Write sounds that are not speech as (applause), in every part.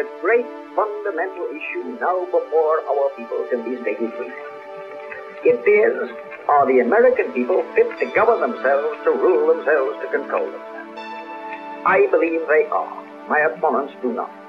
the great fundamental issue now before our people can be stated freely. It is, are the American people fit to govern themselves, to rule themselves, to control themselves? I believe they are. My opponents do not.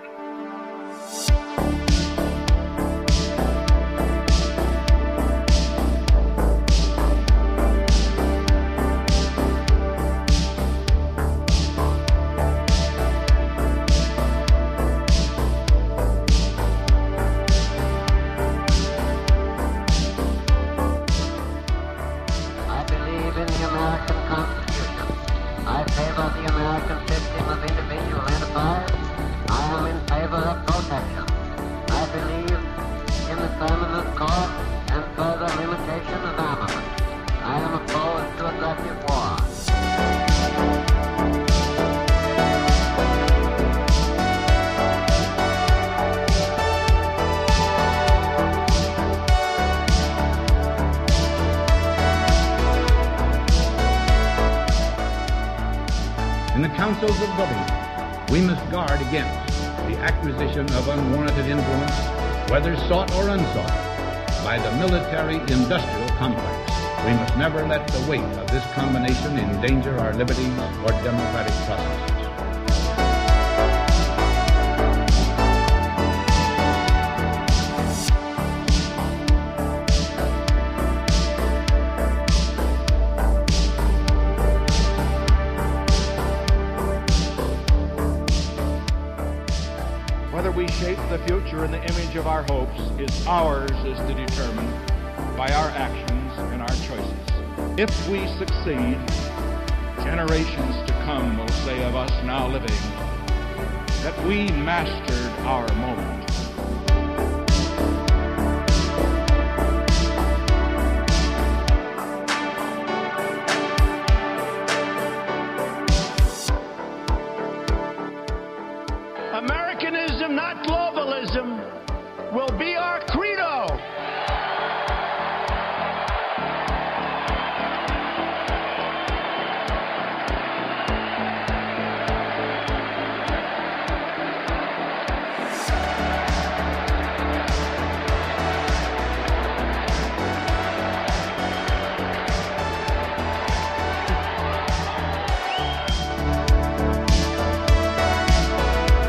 Our or democratic processes. Whether we shape the future in the image of our hopes is ours is to determine by our actions and our choices. If we succeed, now living that we mastered our moment.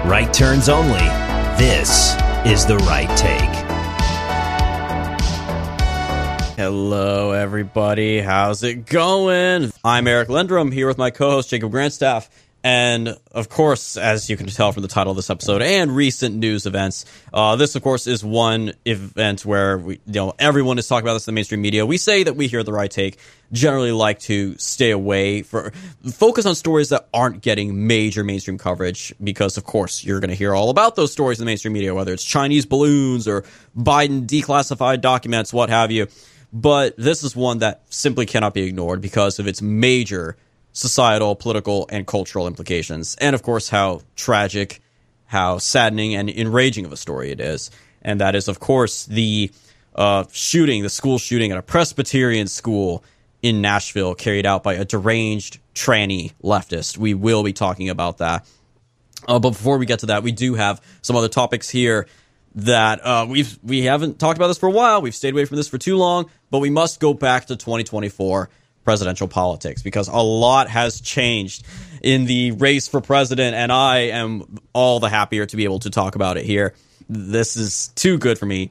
Right turns only. This is the right take. Hello, everybody. How's it going? I'm Eric Lendrum here with my co host, Jacob Grandstaff. And of course, as you can tell from the title of this episode and recent news events, uh, this, of course, is one event where we, you know, everyone is talking about this in the mainstream media. We say that we here at the right take generally like to stay away for focus on stories that aren't getting major mainstream coverage because, of course, you're going to hear all about those stories in the mainstream media, whether it's Chinese balloons or Biden declassified documents, what have you. But this is one that simply cannot be ignored because of its major societal, political, and cultural implications. And of course, how tragic, how saddening, and enraging of a story it is. And that is, of course, the uh, shooting, the school shooting at a Presbyterian school in Nashville carried out by a deranged tranny leftist. We will be talking about that. Uh, but before we get to that, we do have some other topics here that uh, we've we haven't talked about this for a while. We've stayed away from this for too long, but we must go back to 2024 presidential politics because a lot has changed in the race for president, and I am all the happier to be able to talk about it here. This is too good for me.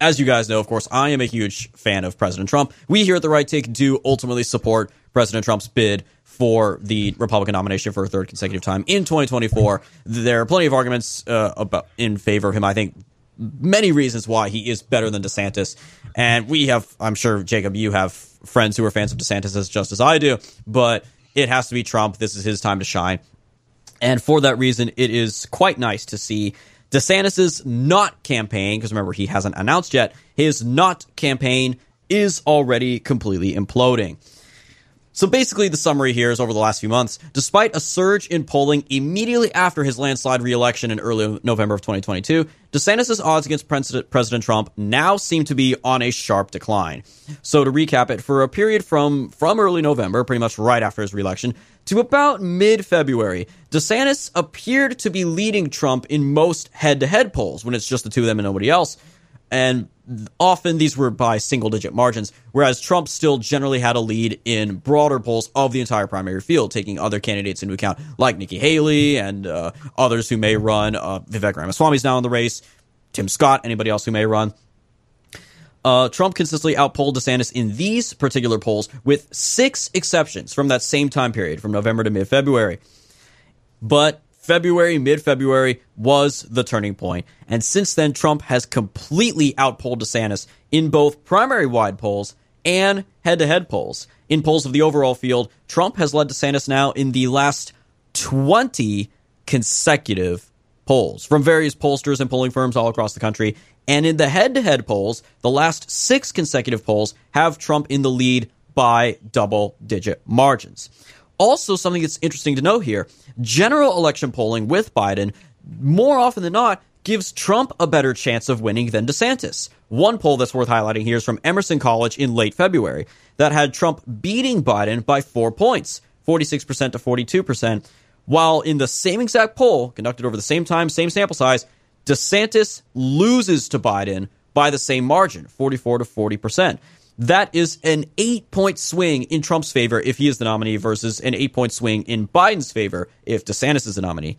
As you guys know, of course, I am a huge fan of President Trump. We here at the Right Take do ultimately support President Trump's bid for the Republican nomination for a third consecutive time in 2024. There are plenty of arguments uh, about in favor of him. I think many reasons why he is better than DeSantis. And we have, I'm sure, Jacob, you have friends who are fans of DeSantis as just as I do, but it has to be Trump. This is his time to shine. And for that reason, it is quite nice to see DeSantis's not campaign, because remember, he hasn't announced yet, his not campaign is already completely imploding. So basically, the summary here is over the last few months, despite a surge in polling immediately after his landslide reelection in early November of 2022, DeSantis' odds against President Trump now seem to be on a sharp decline. So to recap it, for a period from, from early November, pretty much right after his reelection, to about mid February, DeSantis appeared to be leading Trump in most head to head polls when it's just the two of them and nobody else. And often these were by single digit margins, whereas Trump still generally had a lead in broader polls of the entire primary field, taking other candidates into account, like Nikki Haley and uh, others who may run. Uh, Vivek Ramaswamy is now in the race, Tim Scott, anybody else who may run. Uh, Trump consistently outpolled DeSantis in these particular polls, with six exceptions from that same time period, from November to mid February. But February, mid February was the turning point. And since then, Trump has completely outpolled DeSantis in both primary wide polls and head to head polls. In polls of the overall field, Trump has led DeSantis now in the last 20 consecutive polls from various pollsters and polling firms all across the country. And in the head to head polls, the last six consecutive polls have Trump in the lead by double digit margins. Also, something that's interesting to note here general election polling with Biden, more often than not, gives Trump a better chance of winning than DeSantis. One poll that's worth highlighting here is from Emerson College in late February that had Trump beating Biden by four points, 46% to 42%, while in the same exact poll, conducted over the same time, same sample size, DeSantis loses to Biden by the same margin, 44 to 40%. That is an eight point swing in Trump's favor if he is the nominee versus an eight point swing in Biden's favor if DeSantis is the nominee.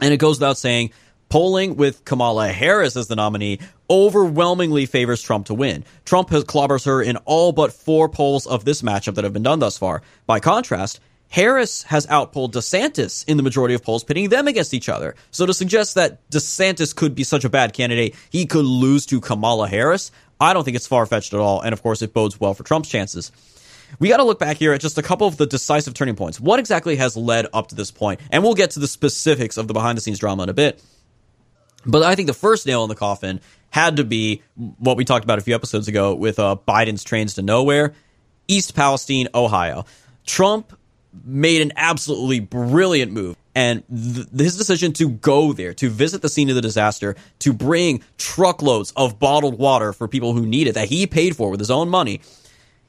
And it goes without saying, polling with Kamala Harris as the nominee overwhelmingly favors Trump to win. Trump has clobbers her in all but four polls of this matchup that have been done thus far. By contrast, Harris has outpolled DeSantis in the majority of polls, pitting them against each other. So to suggest that DeSantis could be such a bad candidate, he could lose to Kamala Harris, I don't think it's far fetched at all. And of course, it bodes well for Trump's chances. We got to look back here at just a couple of the decisive turning points. What exactly has led up to this point? And we'll get to the specifics of the behind the scenes drama in a bit. But I think the first nail in the coffin had to be what we talked about a few episodes ago with uh, Biden's trains to nowhere, East Palestine, Ohio. Trump made an absolutely brilliant move. And th- his decision to go there, to visit the scene of the disaster, to bring truckloads of bottled water for people who need it that he paid for with his own money,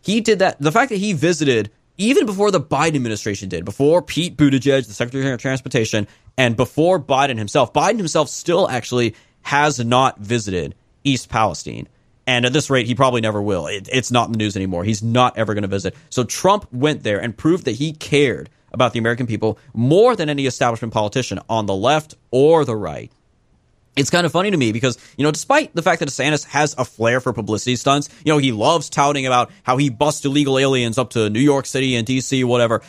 he did that. The fact that he visited even before the Biden administration did, before Pete Buttigieg, the Secretary of Transportation, and before Biden himself, Biden himself still actually has not visited East Palestine. And at this rate, he probably never will. It, it's not in the news anymore. He's not ever going to visit. So Trump went there and proved that he cared about the American people more than any establishment politician on the left or the right. It's kind of funny to me because, you know, despite the fact that DeSantis has a flair for publicity stunts, you know, he loves touting about how he busts illegal aliens up to New York City and DC, whatever.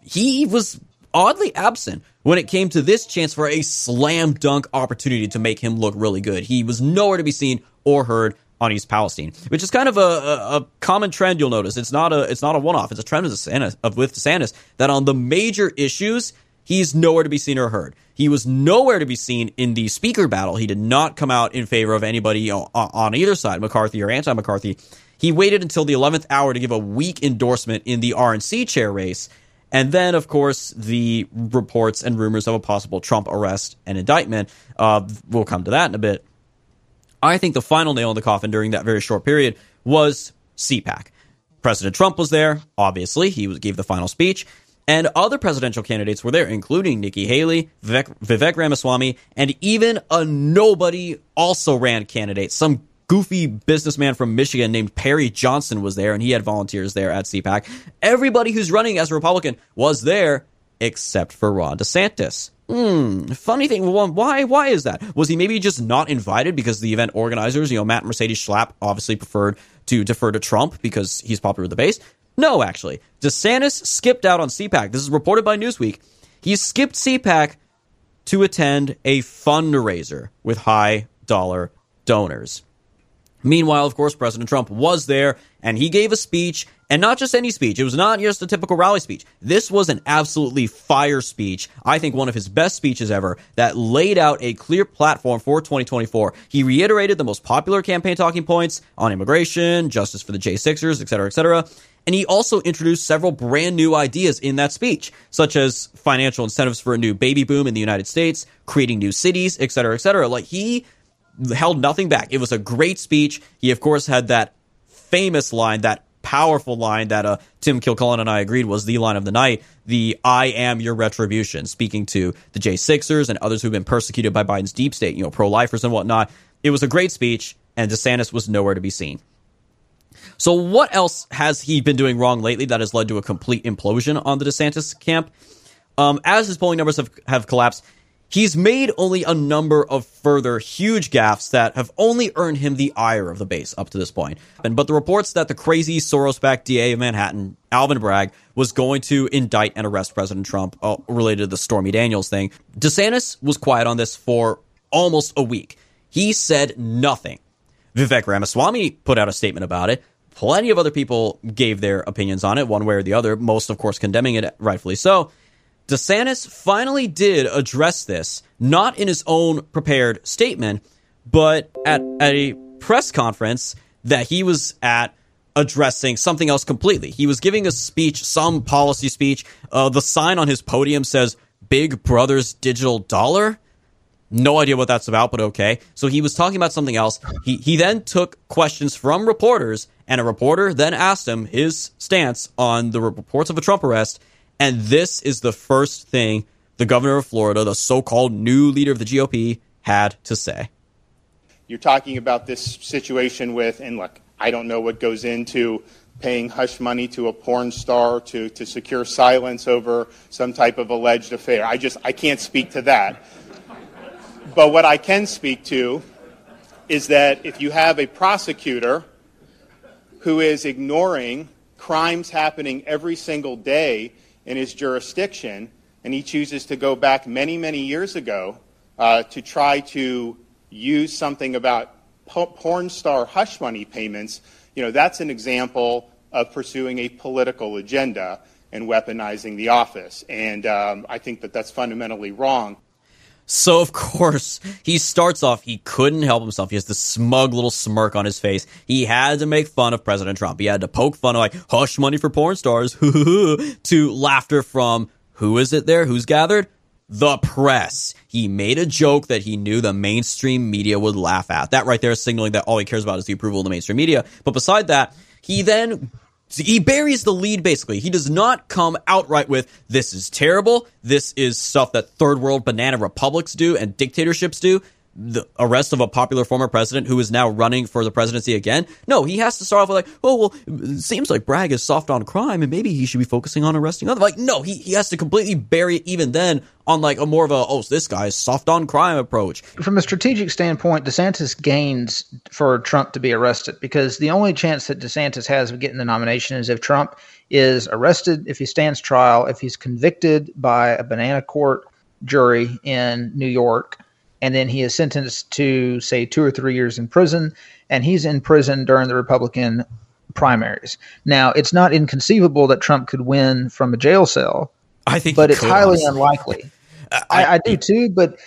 He was oddly absent when it came to this chance for a slam dunk opportunity to make him look really good. He was nowhere to be seen or heard on East Palestine, which is kind of a, a, a, common trend. You'll notice it's not a it's not a one off. It's a trend with DeSantis, of with DeSantis that on the major issues he's nowhere to be seen or heard. He was nowhere to be seen in the speaker battle. He did not come out in favor of anybody on, either side, McCarthy or anti McCarthy. He waited until the 11th hour to give a weak endorsement in the RNC chair race. And then, of course, the reports and rumors of a possible Trump arrest and indictment. Uh, we'll come to that in a bit. I think the final nail in the coffin during that very short period was CPAC. President Trump was there, obviously. He gave the final speech. And other presidential candidates were there, including Nikki Haley, Vivek, Vivek Ramaswamy, and even a nobody also ran candidate. Some goofy businessman from Michigan named Perry Johnson was there, and he had volunteers there at CPAC. Everybody who's running as a Republican was there, except for Ron DeSantis. Hmm. Funny thing. Why? Why is that? Was he maybe just not invited because the event organizers, you know, Matt Mercedes Schlapp, obviously preferred to defer to Trump because he's popular with the base? No, actually, DeSantis skipped out on CPAC. This is reported by Newsweek. He skipped CPAC to attend a fundraiser with high dollar donors. Meanwhile, of course, President Trump was there and he gave a speech, and not just any speech. It was not just a typical rally speech. This was an absolutely fire speech. I think one of his best speeches ever that laid out a clear platform for 2024. He reiterated the most popular campaign talking points on immigration, justice for the J6ers, et cetera, et cetera. And he also introduced several brand new ideas in that speech, such as financial incentives for a new baby boom in the United States, creating new cities, et cetera, et cetera. Like he held nothing back. It was a great speech. He, of course, had that famous line, that powerful line that uh, Tim Kilcullen and I agreed was the line of the night. The "I am your retribution," speaking to the J6ers and others who've been persecuted by Biden's deep state, you know, pro-lifers and whatnot. It was a great speech, and DeSantis was nowhere to be seen. So, what else has he been doing wrong lately that has led to a complete implosion on the DeSantis camp? Um, as his polling numbers have, have collapsed, He's made only a number of further huge gaffes that have only earned him the ire of the base up to this point. But the reports that the crazy Soros-backed DA of Manhattan, Alvin Bragg, was going to indict and arrest President Trump uh, related to the Stormy Daniels thing, DeSantis was quiet on this for almost a week. He said nothing. Vivek Ramaswamy put out a statement about it. Plenty of other people gave their opinions on it, one way or the other, most, of course, condemning it, rightfully so. DeSantis finally did address this, not in his own prepared statement, but at, a press conference that he was at addressing something else completely. He was giving a speech, some policy speech. Uh, the sign on his podium says Big Brother's Digital Dollar. No idea what that's about, but okay. So he was talking about something else. He, he then took questions from reporters, and a reporter then asked him his stance on the reports of a Trump arrest. And this is the first thing the governor of Florida, the so called new leader of the GOP, had to say. You're talking about this situation with, and look, I don't know what goes into paying hush money to a porn star to, to secure silence over some type of alleged affair. I just, I can't speak to that. But what I can speak to is that if you have a prosecutor who is ignoring crimes happening every single day in his jurisdiction, and he chooses to go back many, many years ago uh, to try to use something about porn star hush money payments, you know, that's an example of pursuing a political agenda and weaponizing the office. And um, I think that that's fundamentally wrong. So, of course, he starts off, he couldn't help himself. He has this smug little smirk on his face. He had to make fun of President Trump. He had to poke fun of, like, hush money for porn stars, (laughs) to laughter from who is it there? Who's gathered? The press. He made a joke that he knew the mainstream media would laugh at. That right there is signaling that all he cares about is the approval of the mainstream media. But beside that, he then he buries the lead basically. He does not come outright with this is terrible. This is stuff that third world banana republics do and dictatorships do the arrest of a popular former president who is now running for the presidency again. No, he has to start off with like, oh well, it seems like Bragg is soft on crime, and maybe he should be focusing on arresting other. Like, no, he he has to completely bury it even then on like a more of a oh this guy's soft on crime approach. From a strategic standpoint, DeSantis gains for Trump to be arrested because the only chance that DeSantis has of getting the nomination is if Trump is arrested, if he stands trial, if he's convicted by a banana court jury in New York and then he is sentenced to say two or three years in prison, and he's in prison during the Republican primaries. Now, it's not inconceivable that Trump could win from a jail cell. I think, but it's could, highly honestly. unlikely. I, I, I do too, but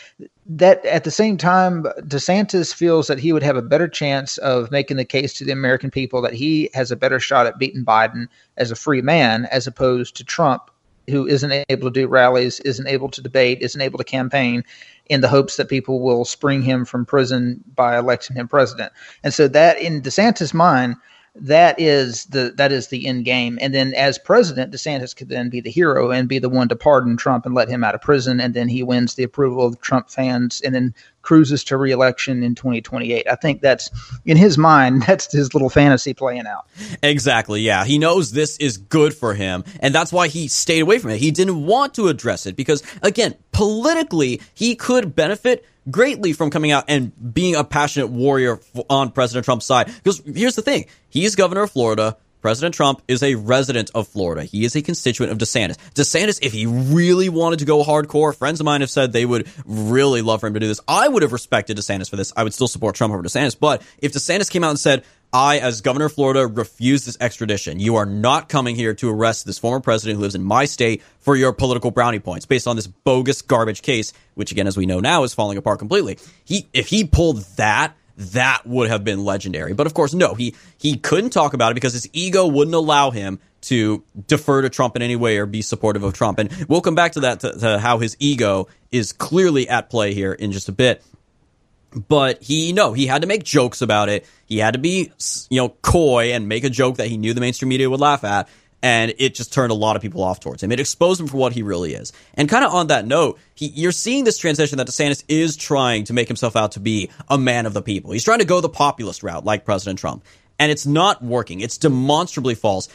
that at the same time, DeSantis feels that he would have a better chance of making the case to the American people that he has a better shot at beating Biden as a free man, as opposed to Trump, who isn't able to do rallies, isn't able to debate, isn't able to campaign, in the hopes that people will spring him from prison by electing him president. And so that in DeSantis' mind, that is the that is the end game. And then as president, DeSantis could then be the hero and be the one to pardon Trump and let him out of prison, and then he wins the approval of Trump fans, and then cruises to reelection in 2028. I think that's in his mind. (laughs) That's his little fantasy playing out. Exactly. Yeah, he knows this is good for him, and that's why he stayed away from it. He didn't want to address it because, again, politically, he could benefit greatly from coming out and being a passionate warrior on President Trump's side. Because here's the thing he's governor of Florida. President Trump is a resident of Florida. He is a constituent of DeSantis. DeSantis, if he really wanted to go hardcore, friends of mine have said they would really love for him to do this. I would have respected DeSantis for this. I would still support Trump over DeSantis. But if DeSantis came out and said, I, as governor of Florida, refuse this extradition. You are not coming here to arrest this former president who lives in my state for your political brownie points based on this bogus garbage case, which again, as we know now, is falling apart completely. He, if he pulled that, that would have been legendary. But of course, no, he, he couldn't talk about it because his ego wouldn't allow him to defer to Trump in any way or be supportive of Trump. And we'll come back to that, to, to how his ego is clearly at play here in just a bit. but he no he had to make jokes about it he had to be you know coy and make a joke that he knew the mainstream media would laugh at and it just turned a lot of people off towards him. It exposed him for what he really is. And kind of on that note he, you're seeing this transition that desantis is trying to make himself out to be a man of the people. He's trying to go the populist route like president trump. And it's not working. It's demonstrably false.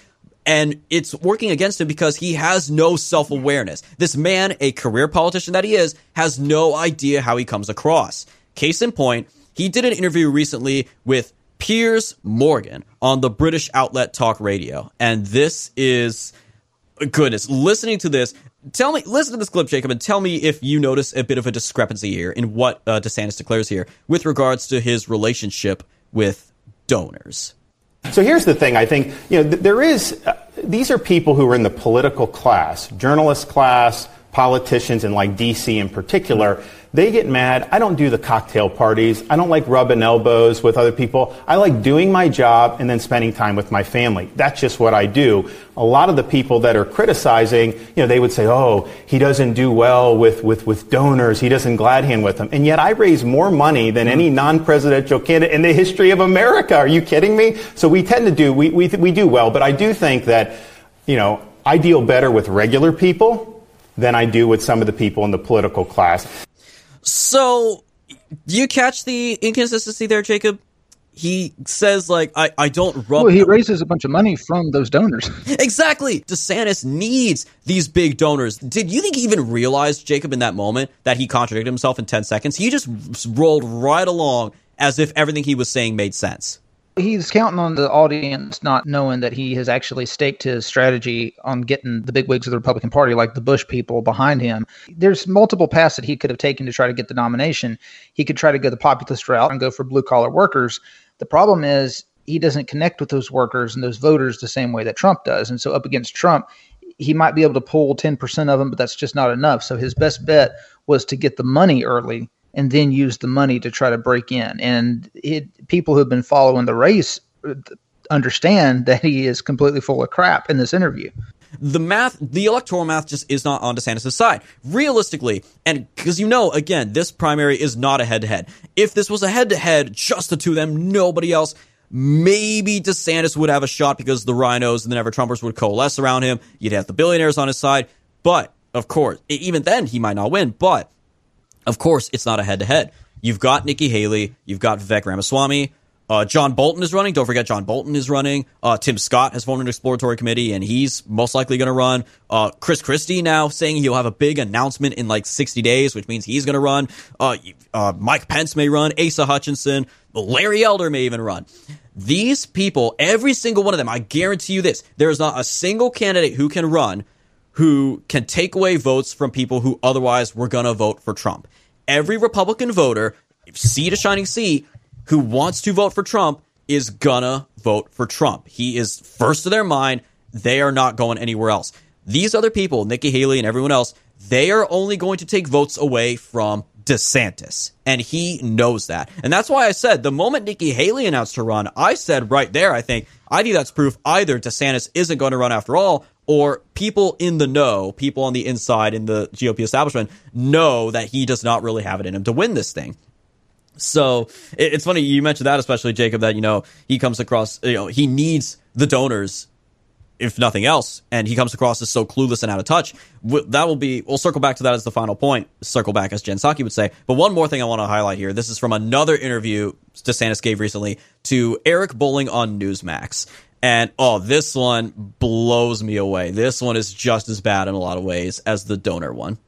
And it's working against him because he has no self awareness. This man, a career politician that he is, has no idea how he comes across. Case in point, he did an interview recently with Piers Morgan on the British outlet Talk Radio. And this is goodness, listening to this, tell me, listen to this clip, Jacob, and tell me if you notice a bit of a discrepancy here in what uh, DeSantis declares here with regards to his relationship with donors. So here's the thing I think, you know, there is, uh, these are people who are in the political class, journalist class, politicians, and like DC in particular. They get mad. I don't do the cocktail parties. I don't like rubbing elbows with other people. I like doing my job and then spending time with my family. That's just what I do. A lot of the people that are criticizing, you know, they would say, oh, he doesn't do well with, with, with donors. He doesn't glad hand with them. And yet I raise more money than any non-presidential candidate in the history of America. Are you kidding me? So we tend to do, we, we, we do well. But I do think that, you know, I deal better with regular people than I do with some of the people in the political class. So, do you catch the inconsistency there, Jacob? He says, like, I, I don't rub. Well, he raises a bunch of money from those donors. (laughs) exactly. DeSantis needs these big donors. Did you think he even realized, Jacob, in that moment that he contradicted himself in 10 seconds? He just rolled right along as if everything he was saying made sense. He's counting on the audience not knowing that he has actually staked his strategy on getting the big wigs of the Republican Party, like the Bush people behind him. There's multiple paths that he could have taken to try to get the nomination. He could try to go the populist route and go for blue collar workers. The problem is he doesn't connect with those workers and those voters the same way that Trump does. And so, up against Trump, he might be able to pull 10% of them, but that's just not enough. So, his best bet was to get the money early and then use the money to try to break in. And it, people who've been following the race understand that he is completely full of crap in this interview. The math, the electoral math just is not on DeSantis' side. Realistically, and because you know, again, this primary is not a head to head. If this was a head to head, just the two of them, nobody else, maybe DeSantis would have a shot because the rhinos and the Never Trumpers would coalesce around him. You'd have the billionaires on his side. But, of course, even then, he might not win. But of course, it's not a head to head. You've got Nikki Haley, you've got Vivek Ramaswamy. Uh, John Bolton is running. Don't forget, John Bolton is running. Uh, Tim Scott has formed an exploratory committee, and he's most likely going to run. Uh, Chris Christie now saying he'll have a big announcement in like 60 days, which means he's going to run. Uh, uh, Mike Pence may run. Asa Hutchinson. Larry Elder may even run. These people, every single one of them, I guarantee you this, there is not a single candidate who can run who can take away votes from people who otherwise were going to vote for Trump. Every Republican voter, sea to shining sea, who wants to vote for Trump is gonna vote for Trump. He is first to their mind. They are not going anywhere else. These other people, Nikki Haley and everyone else, they are only going to take votes away from DeSantis. And he knows that. And that's why I said the moment Nikki Haley announced her run, I said right there, I think, I think that's proof either DeSantis isn't going to run after all, or people in the know, people on the inside in the GOP establishment know that he does not really have it in him to win this thing. So it's funny you mentioned that, especially Jacob, that you know he comes across, you know, he needs the donors, if nothing else, and he comes across as so clueless and out of touch. That will be. We'll circle back to that as the final point. Circle back, as Jen Psaki would say. But one more thing I want to highlight here. This is from another interview DeSantis gave recently to Eric Bolling on Newsmax, and oh, this one blows me away. This one is just as bad in a lot of ways as the donor one.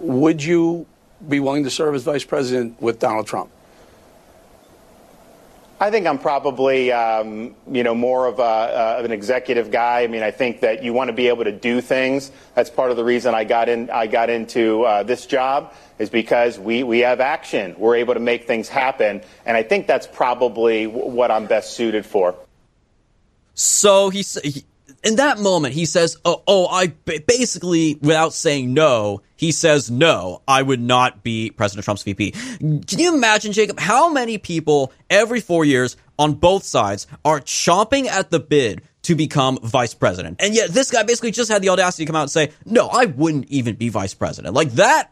Would you be willing to serve as vice president with Donald Trump? I think I'm probably, um, you know, more of, a, uh, of an executive guy. I mean, I think that you want to be able to do things. That's part of the reason I got in. I got into uh, this job is because we we have action. We're able to make things happen, and I think that's probably w- what I'm best suited for. So he, he in that moment he says, "Oh, oh I basically without saying no, he says no, I would not be President Trump's VP." Can you imagine, Jacob, how many people every 4 years on both sides are chomping at the bid to become vice president. And yet this guy basically just had the audacity to come out and say, "No, I wouldn't even be vice president." Like that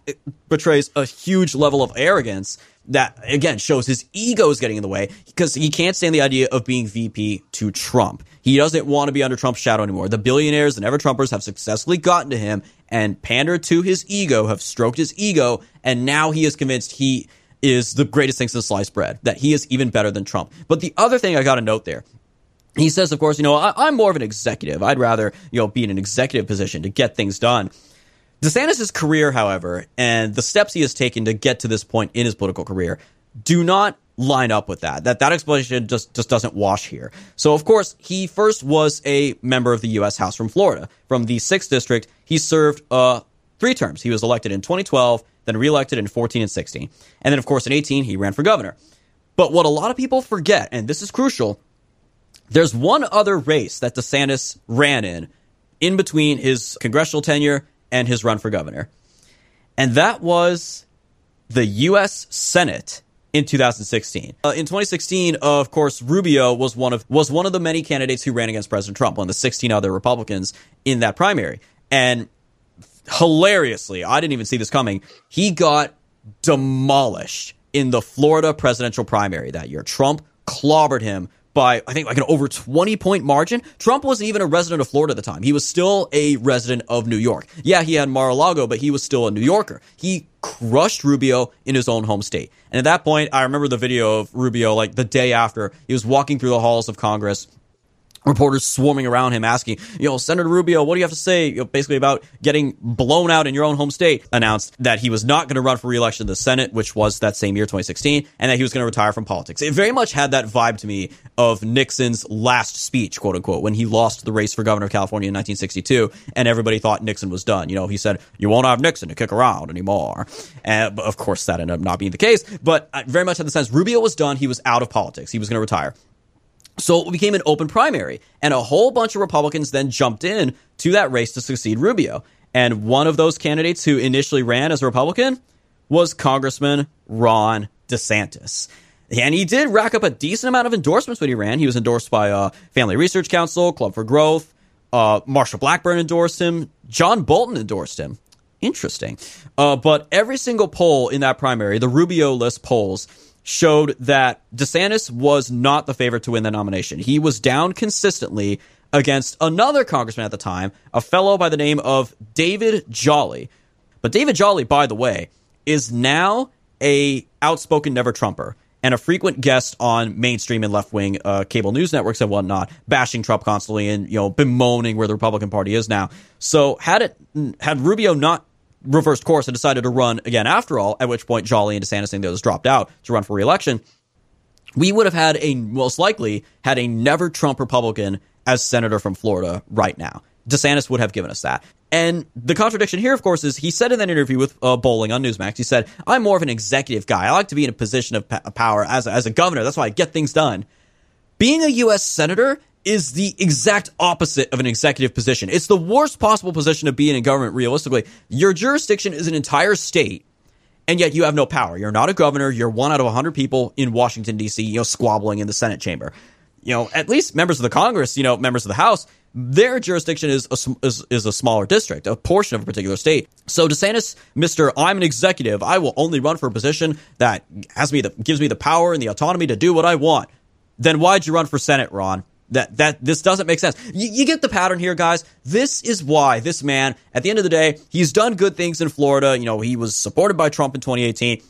betrays a huge level of arrogance that again shows his ego is getting in the way because he can't stand the idea of being VP to Trump. He doesn't want to be under Trump's shadow anymore. The billionaires and ever Trumpers have successfully gotten to him and pandered to his ego, have stroked his ego, and now he is convinced he is the greatest thing since sliced bread, that he is even better than Trump. But the other thing I got to note there he says, of course, you know, I, am more of an executive. I'd rather, you know, be in an executive position to get things done. DeSantis' career, however, and the steps he has taken to get to this point in his political career do not line up with that. That that explanation just just doesn't wash here. So of course, he first was a member of the US House from Florida. From the 6th district, he served uh three terms. He was elected in 2012, then reelected in 14 and 16. And then of course in 18 he ran for governor. But what a lot of people forget, and this is crucial, there's one other race that DeSantis ran in in between his congressional tenure and his run for governor. And that was the U.S. Senate in 2016. Uh, in 2016, of course, Rubio was one of was one of the many candidates who ran against President Trump, one the 16 other Republicans in that primary. And hilariously, I didn't even see this coming. He got demolished in the Florida presidential primary that year. Trump clobbered him by I think like an over 20 point margin. Trump wasn't even a resident of Florida at the time. He was still a resident of New York. Yeah, he had Mar-a-Lago, but he was still a New Yorker. He crushed Rubio in his own home state. And at that point, I remember the video of Rubio like the day after he was walking through the halls of Congress reporters swarming around him asking, you know, Senator Rubio, what do you have to say you know, basically about getting blown out in your own home state? Announced that he was not going to run for reelection in the Senate, which was that same year, 2016, and that he was going to retire from politics. It very much had that vibe to me of Nixon's last speech, quote unquote, when he lost the race for governor of California in 1962, and everybody thought Nixon was done. You know, he said, you won't have Nixon to kick around anymore. And of course, that ended up not being the case, but I very much had the sense Rubio was done. He was out of politics. He was going to retire. So it became an open primary, and a whole bunch of Republicans then jumped in to that race to succeed Rubio. And one of those candidates who initially ran as a Republican was Congressman Ron DeSantis. And he did rack up a decent amount of endorsements when he ran. He was endorsed by uh, Family Research Council, Club for Growth, uh, Marsha Blackburn endorsed him, John Bolton endorsed him. Interesting. Uh, but every single poll in that primary, the Rubio list polls, showed that DeSantis was not the favorite to win the nomination. He was down consistently against another congressman at the time, a fellow by the name of David Jolly. But David Jolly, by the way, is now a outspoken never Trumper and a frequent guest on mainstream and left wing uh, cable news networks and whatnot, bashing Trump constantly and you know bemoaning where the Republican Party is now. So had it had Rubio not reversed course and decided to run again after all, at which point Jolly and DeSantis and others dropped out to run for reelection, we would have had a most likely had a never Trump Republican as senator from Florida right now. DeSantis would have given us that. And the contradiction here, of course, is he said in that interview with uh, Bolling on Newsmax, he said, I'm more of an executive guy. I like to be in a position of power as a, as a governor. That's why I get things done. Being a U.S. senator is the exact opposite of an executive position. It's the worst possible position to be in in government, realistically. Your jurisdiction is an entire state, and yet you have no power. You're not a governor. You're one out of 100 people in Washington, D.C., you know, squabbling in the Senate chamber. You know, at least members of the Congress, you know, members of the House, their jurisdiction is a, is, is a smaller district, a portion of a particular state. So DeSantis, Mister, I'm an executive. I will only run for a position that has me the gives me the power and the autonomy to do what I want. Then why'd you run for Senate, Ron? That that this doesn't make sense. You, you, get the pattern here, guys. This is why this man, at the end of the day, he's done good things in Florida. You know, he was supported by Trump in 2018.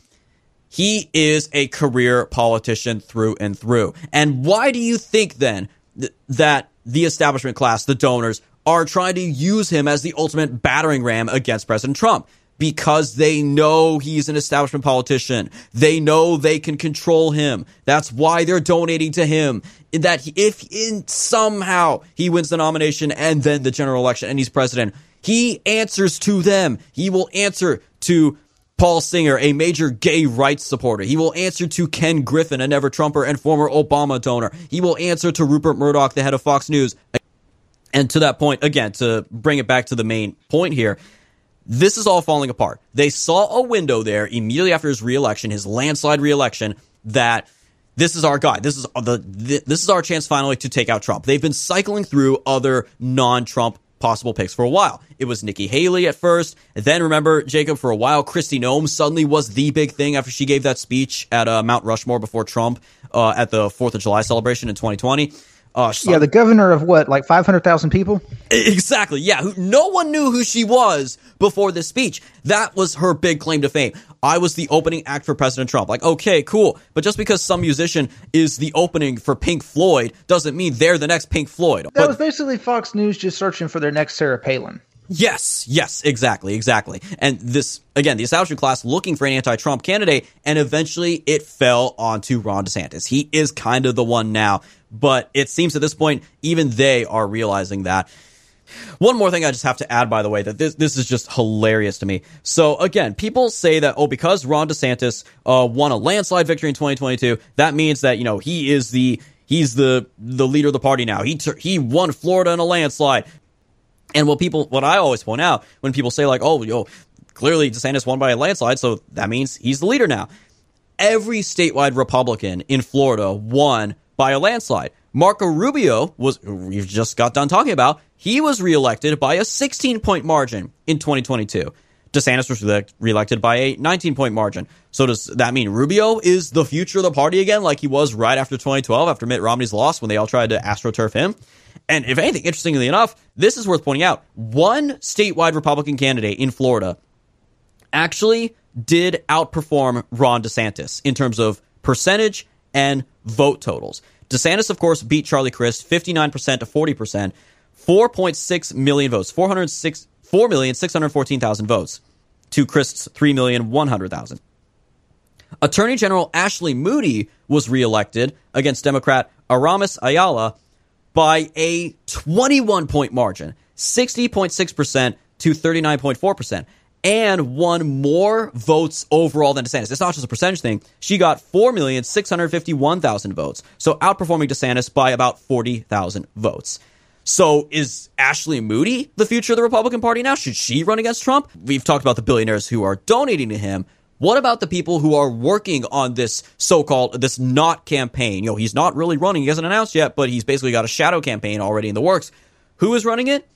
He is a career politician through and through. And why do you think then th- that the establishment class, the donors, are trying to use him as the ultimate battering ram against President Trump? Because they know he's an establishment politician. They know they can control him. That's why they're donating to him. That if in somehow he wins the nomination and then the general election and he's president, he answers to them. He will answer to Paul Singer, a major gay rights supporter. He will answer to Ken Griffin, a never Trumper and former Obama donor. He will answer to Rupert Murdoch, the head of Fox News. And to that point, again, to bring it back to the main point here, this is all falling apart. They saw a window there immediately after his reelection, his landslide reelection, that this is our guy. This is the this is our chance finally to take out Trump. They've been cycling through other non-Trump possible picks for a while. It was Nikki Haley at first. Then remember, Jacob, for a while, Kristi Noem suddenly was the big thing after she gave that speech at uh, Mount Rushmore before Trump uh, at the 4th of July celebration in 2020. Uh, yeah, the governor of what, like 500,000 people? Exactly. Yeah. Who, no one knew who she was before this speech. That was her big claim to fame. I was the opening act for President Trump. Like, okay, cool. But just because some musician is the opening for Pink Floyd doesn't mean they're the next Pink Floyd. That But- was basically Fox News just searching for their next Sarah Palin. Yes, yes, exactly, exactly. And this, again, the establishment class looking for an anti Trump candidate, and eventually it fell onto Ron DeSantis. He is kind of the one now, but it seems at this point, even they are realizing that. One more thing I just have to add, by the way, that this this is just hilarious to me. So again, people say that oh, because Ron DeSantis uh, won a landslide victory in 2022, that means that you know he is the he's the the leader of the party now. He tur- he won Florida in a landslide. And what people, what I always point out when people say like, oh, yo, clearly DeSantis won by a landslide, so that means he's the leader now. Every statewide Republican in Florida won by a landslide. Marco Rubio was, we've just got done talking about, he was reelected by a 16 point margin in 2022. DeSantis was reelect- reelected by a 19 point margin. So does that mean Rubio is the future of the party again, like he was right after 2012, after Mitt Romney's loss when they all tried to astroturf him? And if anything, interestingly enough, this is worth pointing out. One statewide Republican candidate in Florida actually did outperform Ron DeSantis in terms of percentage and vote totals. DeSantis, of course, beat Charlie Crist 59% to 40%, 4.6 million votes, 406, 4,614,000 votes to Crist's 3,100,000. Attorney General Ashley Moody was reelected against Democrat Aramis Ayala by a 21 point margin, 60.6% to 39.4%, and won more votes overall than DeSantis. It's not just a percentage thing. She got 4,651,000 votes, so outperforming DeSantis by about 40,000 votes. So is Ashley Moody the future of the Republican Party now? Should she run against Trump? We've talked about the billionaires who are donating to him. What about the people who are working on this so-called this not campaign? You know, he's not really running. He hasn't announced yet, but he's basically got a shadow campaign already in the works. Who is running it?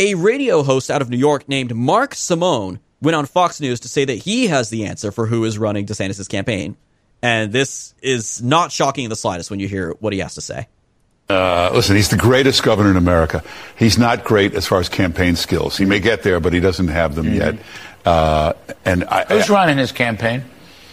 A radio host out of New York named Mark Simone went on Fox News to say that he has the answer for who is running DeSantis' campaign. And this is not shocking in the slightest when you hear what he has to say. Uh, listen, he's the greatest governor in America. He's not great as far as campaign skills. He may get there, but he doesn't have them yet. Uh, and I, Who's running his campaign?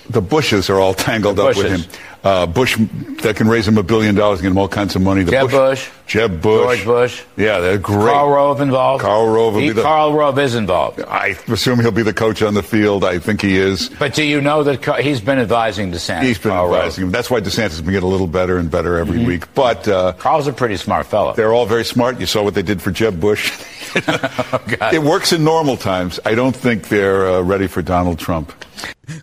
the Bushes are all tangled up with him. Uh, Bush that can raise him a billion dollars and get him all kinds of money. The Jeb Bush. Jeb Bush, George Bush. Yeah, they're great. Karl Rove involved? Karl Rove will He- be the. Karl Rove is involved. I assume he'll be the coach on the field. I think he is. But do you know that Car- he's been advising DeSantis? He's been Karl Rove. advising him. That's why DeSantis has been getting a little better and better every Mm-hmm. week. But uh, Karl's a pretty smart fellow. they're all very smart. You saw what they did for Jeb Bush. (laughs) it works in normal times. I don't think they're uh, ready for Donald Trump.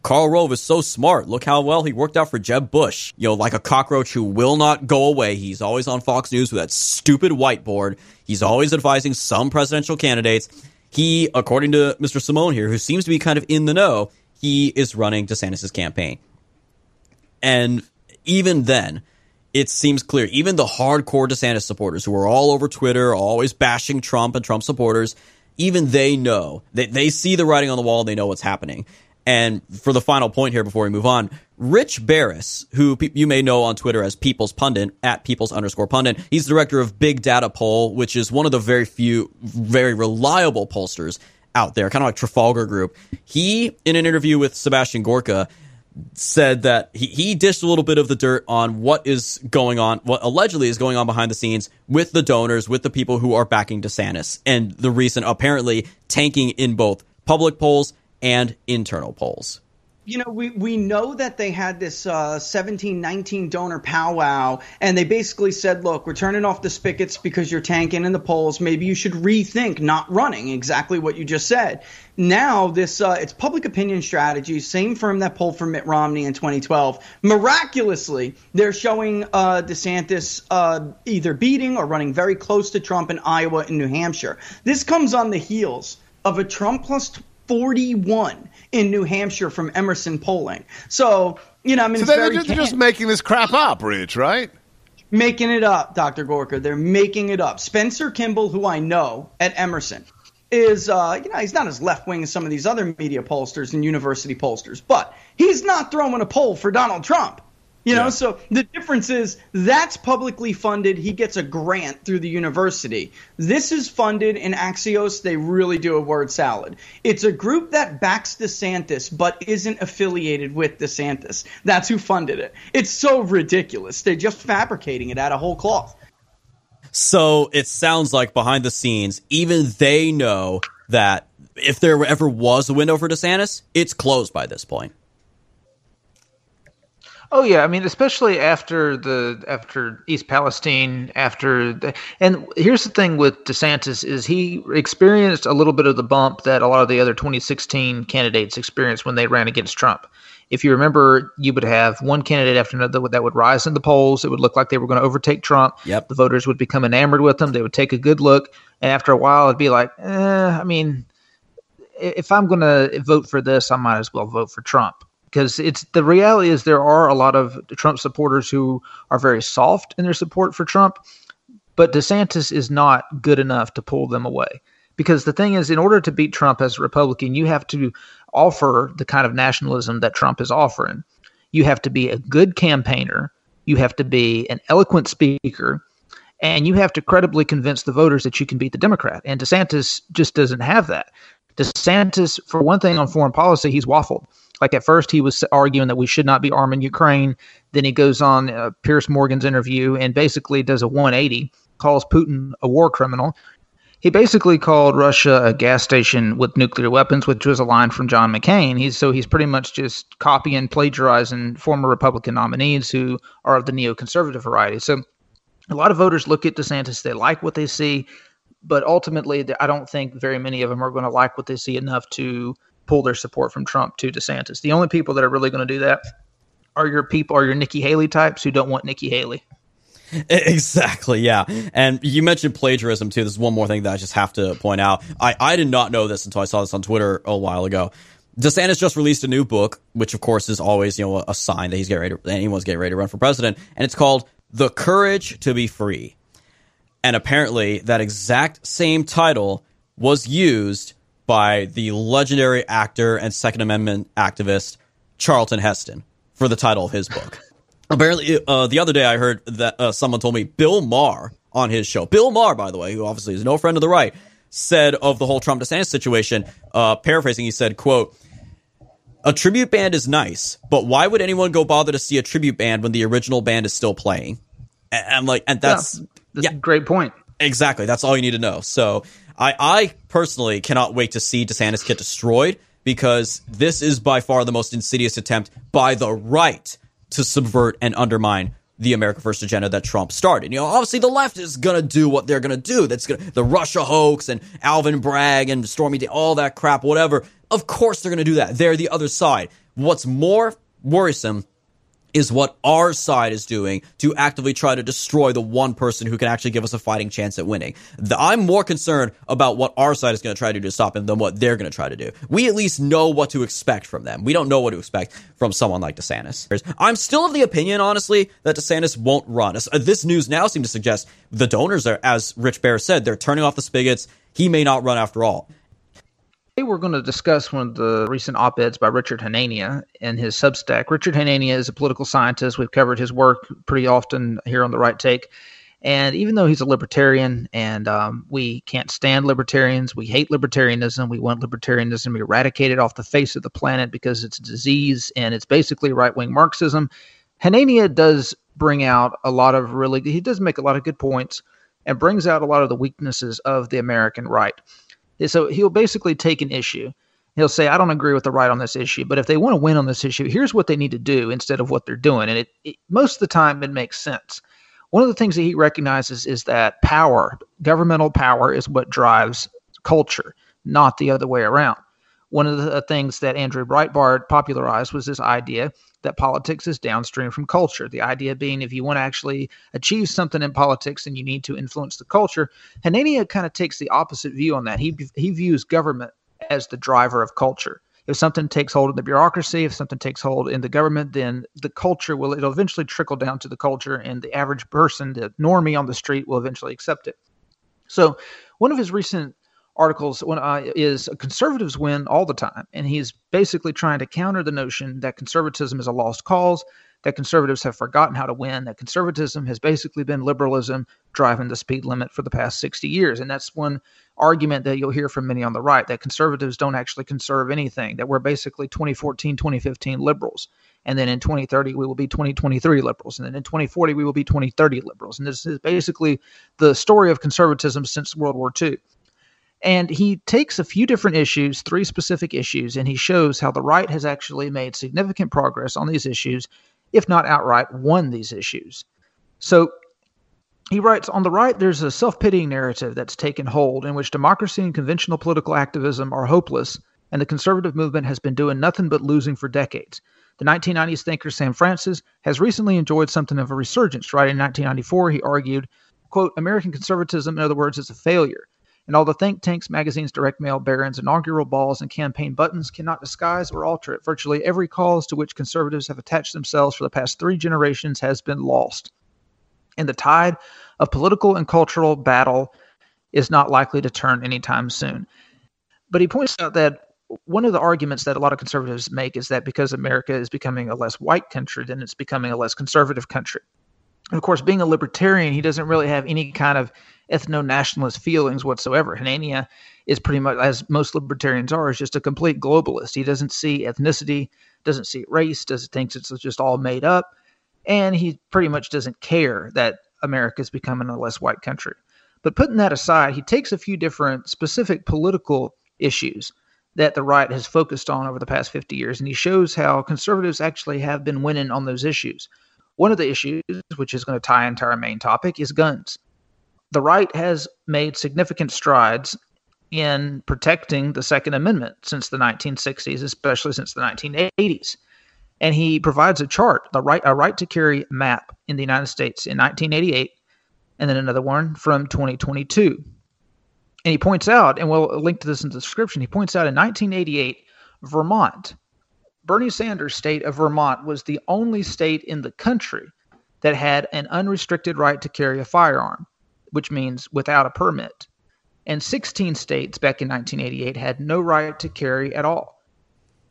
Karl Rove is so smart. Look how well he worked out for Jeb Bush. You know, like a cockroach who will not go away. He's always on Fox News with that stupid whiteboard. He's always advising some presidential candidates. He, according to Mr. Simone here, who seems to be kind of in the know, he is running DeSantis' campaign. And even then, it seems clear. Even the hardcore DeSantis supporters who are all over Twitter, always bashing Trump and Trump supporters, even they know that they see the writing on the wall. They know what's happening. And for the final point here before we move on, Rich Barris, who pe- you may know on Twitter as People's Pundit, at People's underscore pundit, he's the director of Big Data Poll, which is one of the very few, very reliable pollsters out there, kind of like Trafalgar Group. He, in an interview with Sebastian Gorka, said that he, he dished a little bit of the dirt on what is going on, what allegedly is going on behind the scenes with the donors, with the people who are backing DeSantis, and the recent apparently tanking in both public polls and internal polls. You know, we, we know that they had this uh, 17, 19 donor powwow, and they basically said, look, we're turning off the spigots because you're tanking in the polls. Maybe you should rethink not running, exactly what you just said. Now, this uh, it's public opinion strategy, same firm that polled for Mitt Romney in 2012. Miraculously, they're showing uh, DeSantis uh, either beating or running very close to Trump in Iowa and New Hampshire. This comes on the heels of a Trump plus 41 in New Hampshire from Emerson polling. So, you know, I mean, So it's they're just, can- just making this crap up, Rich, right? making it up, Dr. Gorka. They're making it up. Spencer Kimball, who I know at Emerson, is uh, you know he's not as left wing as some of these other media pollsters and university pollsters, but he's not throwing a poll for Donald Trump. You know, so the difference is that's publicly funded. He gets a grant through the university. This is funded in Axios. They really do a word salad. It's a group that backs DeSantis but isn't affiliated with DeSantis. That's who funded it. It's so ridiculous. They're just fabricating it out of whole cloth. So it sounds like behind the scenes, even they know that if there ever was a window for DeSantis, it's closed by this point. Oh yeah, I mean, especially after the after East Palestine, after the, and here's the thing with DeSantis is he experienced a little bit of the bump that a lot of the other 2016 candidates experienced when they ran against Trump. If you remember, you would have one candidate after another that would rise in the polls. It would look like they were going to overtake Trump. Yep. The voters would become enamored with them. They would take a good look, and after a while, it'd be like, eh, I mean, if I'm going to vote for this, I might as well vote for Trump because it's the reality is there are a lot of Trump supporters who are very soft in their support for Trump, but DeSantis is not good enough to pull them away. Because the thing is, in order to beat Trump as a Republican, you have to offer the kind of nationalism that Trump is offering. You have to be a good campaigner, you have to be an eloquent speaker, and you have to credibly convince the voters that you can beat the Democrat. And DeSantis just doesn't have that. DeSantis, for one thing, on foreign policy, he's waffled. Like at first, he was arguing that we should not be arming Ukraine. Then he goes on uh, Piers Morgan's interview and basically does a 180, calls Putin a war criminal. He basically called Russia a gas station with nuclear weapons, which was a line from John McCain. He's so he's pretty much just copying, plagiarizing former Republican nominees who are of the neoconservative variety. So a lot of voters look at DeSantis, they like what they see, but ultimately, I don't think very many of them are going to like what they see enough to pull their support from Trump to DeSantis. The only people that are really going to do that are your people, are your Nikki Haley types who don't want Nikki Haley. Exactly, yeah. And you mentioned plagiarism too. This is one more thing that I just have to point out. I, I did not know this until I saw this on Twitter a while ago. DeSantis just released a new book, which of course is always, you know, a sign that he's getting ready to, anyone's getting ready to run for president. And it's called The Courage to be Free. And apparently that exact same title was used by the legendary actor and Second Amendment activist Charlton Heston for the title of his book. (laughs) Apparently, uh, the other day I heard that uh, someone told me Bill Maher on his show. Bill Maher, by the way, who obviously is no friend of the right, said of the whole Trump DeSantis situation, uh, paraphrasing, he said, "quote." A tribute band is nice, but why would anyone go bother to see a tribute band when the original band is still playing? And, and like, and that's yeah, that's yeah, a great point. Exactly. That's all you need to know. So I, I personally cannot wait to see DeSantis get destroyed because this is by far the most insidious attempt by the right to subvert and undermine the America First agenda that Trump started. You know, obviously the left is to do what they're to do. That's gonna, the Russia hoax and Alvin Bragg and Stormy Day, all that crap, whatever. Of course they're to do that. They're the other side. What's more worrisome is what our side is doing to actively try to destroy the one person who can actually give us a fighting chance at winning. The, I'm more concerned about what our side is going to try to do to stop him than what they're going to try to do. We at least know what to expect from them. We don't know what to expect from someone like DeSantis. I'm still of the opinion, honestly, that DeSantis won't run. Uh, this news now seems to suggest the donors are, as Rich Bear said, they're turning off the spigots. He may not run after all. Today we're going to discuss one of the recent op-eds by Richard Hanania in his Substack. Richard Hanania is a political scientist. We've covered his work pretty often here on the Right Take. And even though he's a libertarian and um, we can't stand libertarians, we hate libertarianism, we want libertarianism eradicated off the face of the planet because it's a disease and it's basically right wing Marxism. Hanania does bring out a lot of really, he does make a lot of good points and brings out a lot of the weaknesses of the American right. So he'll basically take an issue. He'll say, I don't agree with the right on this issue, but if they want to win on this issue, here's what they need to do instead of what they're doing. And it, it most of the time, it makes sense. One of the things that he recognizes is that power, governmental power, is what drives culture, not the other way around. One of the things that Andrew Breitbart popularized was this idea that politics is downstream from culture. The idea being if you want to actually achieve something in politics, then you need to influence the culture. Hanania kind of takes the opposite view on that. He he views government as the driver of culture. If something takes hold in the bureaucracy, if something takes hold in the government, then the culture will it'll eventually trickle down to the culture, and the average person, the normie on the street, will eventually accept it. So, one of his recent articles when, uh, is conservatives win all the time, and he's basically trying to counter the notion that conservatism is a lost cause, that conservatives have forgotten how to win, that conservatism has basically been liberalism driving the speed limit for the past 60 years. And that's one argument that you'll hear from many on the right that conservatives don't actually conserve anything, that we're basically 2014, 2015 liberals. And then in 2030, we will be 2023 liberals. And then in 2040, we will be 2030 liberals. And this is basically the story of conservatism since World War II. And he takes a few different issues, three specific issues, and he shows how the right has actually made significant progress on these issues, if not outright won these issues. So he writes On the right, there's a self pitying narrative that's taken hold in which democracy and conventional political activism are hopeless, and the conservative movement has been doing nothing but losing for decades. The 1990s thinker Sam Francis has recently enjoyed something of a resurgence. Right in 1994, he argued, quote, American conservatism, in other words, is a failure. And all the think tanks, magazines, direct mail barons, inaugural balls, and campaign buttons cannot disguise or alter it. Virtually every cause to which conservatives have attached themselves for the past three generations has been lost. And the tide of political and cultural battle is not likely to turn anytime soon. But he points out that one of the arguments that a lot of conservatives make is that because America is becoming a less white country, then it's becoming a less conservative country. And of course, being a libertarian, he doesn't really have any kind of ethno nationalist feelings whatsoever. Hanania is pretty much, as most libertarians are, is just a complete globalist. He doesn't see ethnicity, doesn't see race, doesn't thinks it's just all made up, and he pretty much doesn't care that America is becoming a less white country. But putting that aside, he takes a few different specific political issues that the right has focused on over the past 50 years, and he shows how conservatives actually have been winning on those issues. One of the issues, which is going to tie into our main topic, is guns the right has made significant strides in protecting the Second Amendment since the 1960s, especially since the 1980s. And he provides a chart, the right, a right to carry map in the United States in 1988, and then another one from 2022. And he points out, and we'll link to this in the description, he points out in 1988, Vermont, Bernie Sanders' state of Vermont was the only state in the country that had an unrestricted right to carry a firearm which means without a permit. And 16 states back in 1988 had no right to carry at all.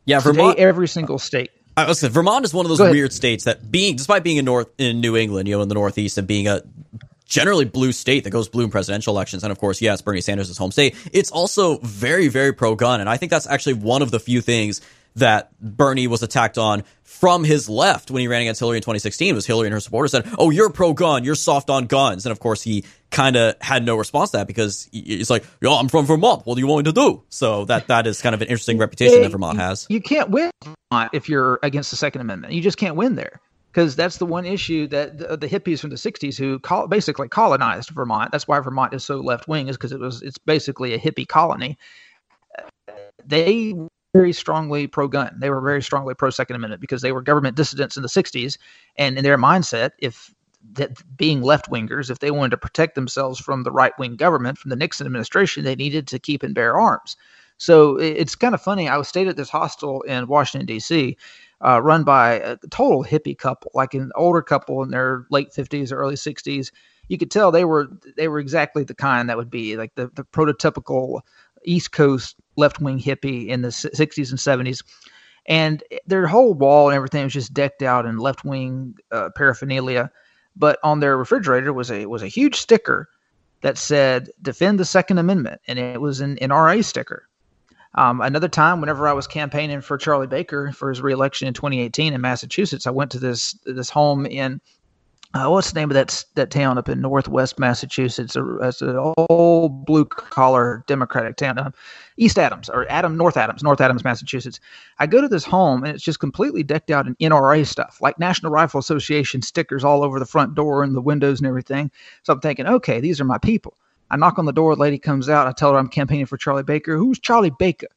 Yeah, Today, Vermont. every single state. I was saying, Vermont is one of those weird states that, being despite being in North in New England, you know, in the Northeast, and being a generally blue state that goes blue in presidential elections, and of course, yes, Bernie Sanders' home state. It's also very, very pro gun, and I think that's actually one of the few things that Bernie was attacked on from his left when he ran against Hillary in 2016 was Hillary and her supporters said, "Oh, you're pro gun, you're soft on guns," and of course he kind of had no response to that because he's like, "Yo, I'm from Vermont. What do you want me to do?" So that that is kind of an interesting reputation that Vermont has. You can't win if you're against the Second Amendment. You just can't win there because that's the one issue that the, the hippies from the 60s who col- basically colonized Vermont. That's why Vermont is so left wing is because it was it's basically a hippie colony. They very strongly pro gun. They were very strongly pro Second Amendment because they were government dissidents in the 60s. And in their mindset, if that being left wingers, if they wanted to protect themselves from the right wing government, from the Nixon administration, they needed to keep and bear arms. So it's kind of funny. I was stayed at this hostel in Washington, D.C., uh, run by a total hippie couple, like an older couple in their late 50s or early 60s. You could tell they were they were exactly the kind that would be like the, the prototypical East Coast left wing hippie in the 60s and 70s. And their whole wall and everything was just decked out in left wing uh, paraphernalia. But on their refrigerator was a was a huge sticker that said "Defend the Second Amendment," and it was an NRA sticker. Um, another time, whenever I was campaigning for Charlie Baker for his reelection in 2018 in Massachusetts, I went to this this home in uh, what's the name of that that town up in northwest Massachusetts? It's an old blue collar Democratic town, uh, East Adams or Adam North Adams, North Adams, Massachusetts. I go to this home and it's just completely decked out in NRA stuff, like National Rifle Association stickers all over the front door and the windows and everything. So I'm thinking, okay, these are my people. I knock on the door. Lady comes out. I tell her I'm campaigning for Charlie Baker. Who's Charlie Baker?